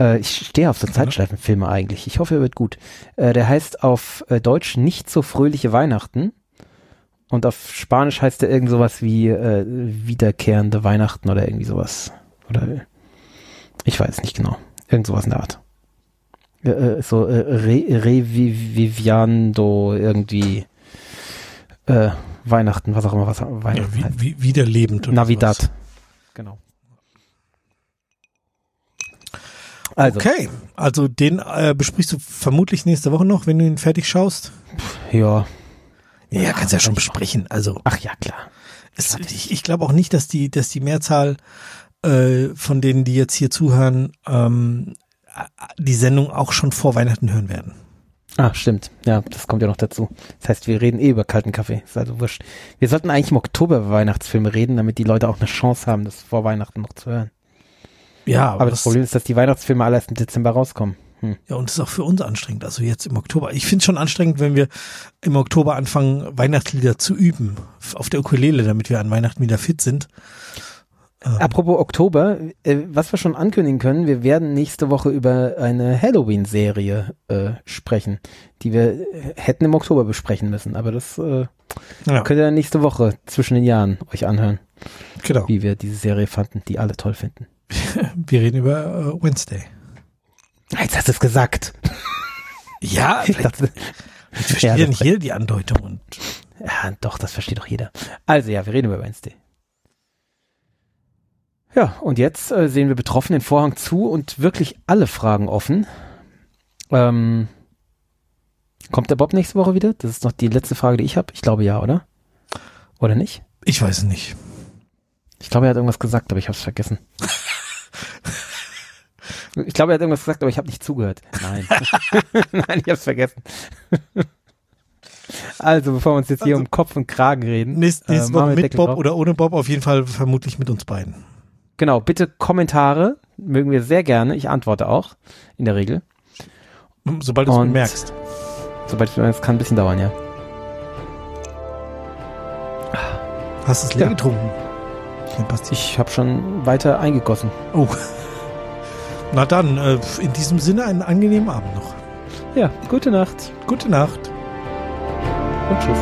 Äh, ich stehe auf so Zeitschleifenfilme eigentlich. Ich hoffe, er wird gut. Äh, der heißt auf äh, Deutsch nicht so fröhliche Weihnachten. Und auf Spanisch heißt er irgend sowas wie äh, wiederkehrende Weihnachten oder irgendwie sowas. Oder ich weiß nicht genau. Irgend sowas in der Art. Äh, äh, so äh, Re Reviviando irgendwie äh, Weihnachten, was auch immer, was Weihnachten
ja, wie, wie, wiederlebend.
Navidad. Sowas. Genau.
Also. Okay, also den äh, besprichst du vermutlich nächste Woche noch, wenn du ihn fertig schaust.
Ja.
Ja, ja kannst ja schon besprechen. Also.
Ach ja, klar.
Es, ich ich glaube auch nicht, dass die, dass die Mehrzahl äh, von denen, die jetzt hier zuhören, ähm, die Sendung auch schon vor Weihnachten hören werden.
Ah, stimmt. Ja, das kommt ja noch dazu. Das heißt, wir reden eh über kalten Kaffee. Ist also wurscht. Wir sollten eigentlich im Oktober über Weihnachtsfilme reden, damit die Leute auch eine Chance haben, das vor Weihnachten noch zu hören.
Ja,
aber, aber das, das, Problem ist, dass die Weihnachtsfilme alle erst im Dezember rauskommen.
Hm. Ja, und das ist auch für uns anstrengend. Also jetzt im Oktober. Ich finde es schon anstrengend, wenn wir im Oktober anfangen, Weihnachtslieder zu üben auf der Ukulele, damit wir an Weihnachten wieder fit sind.
Ähm. Apropos Oktober, äh, was wir schon ankündigen können, wir werden nächste Woche über eine Halloween-Serie äh, sprechen, die wir äh, hätten im Oktober besprechen müssen. Aber das äh, ja. könnt ihr dann nächste Woche zwischen den Jahren euch anhören.
Genau.
Wie wir diese Serie fanden, die alle toll finden.
wir reden über äh, Wednesday.
Jetzt hast du es gesagt.
Ja,
Ich dachte,
ich verstehe
Ja,
nicht jeder die Andeutung und
ja, doch, das versteht doch jeder. Also ja, wir reden über Wednesday. Ja, und jetzt äh, sehen wir betroffen den Vorhang zu und wirklich alle Fragen offen. Ähm, kommt der Bob nächste Woche wieder? Das ist noch die letzte Frage, die ich habe. Ich glaube ja, oder? Oder nicht?
ich weiß es nicht.
Ich glaube, er hat irgendwas gesagt, aber ich habe es vergessen. Ich glaube, er hat irgendwas gesagt, aber ich habe nicht zugehört. Nein. Nein, ich habe es vergessen. Also, bevor wir uns jetzt hier
Also-
um Kopf und Kragen reden.
Nächste, nächste
äh,
Woche mit Bob
drauf.
oder ohne Bob, auf jeden Fall vermutlich mit uns beiden.
Genau, bitte Kommentare. Mögen wir sehr gerne. Ich antworte auch. In der Regel.
Sobald du es bemerkst.
Sobald es kann ein bisschen dauern, ja.
Hast du es leer
Ja.
getrunken?
Ich habe schon weiter eingegossen.
Oh. Na dann, äh, in diesem Sinne einen angenehmen Abend noch.
Ja, gute Nacht
Gute Nacht.
und tschüss.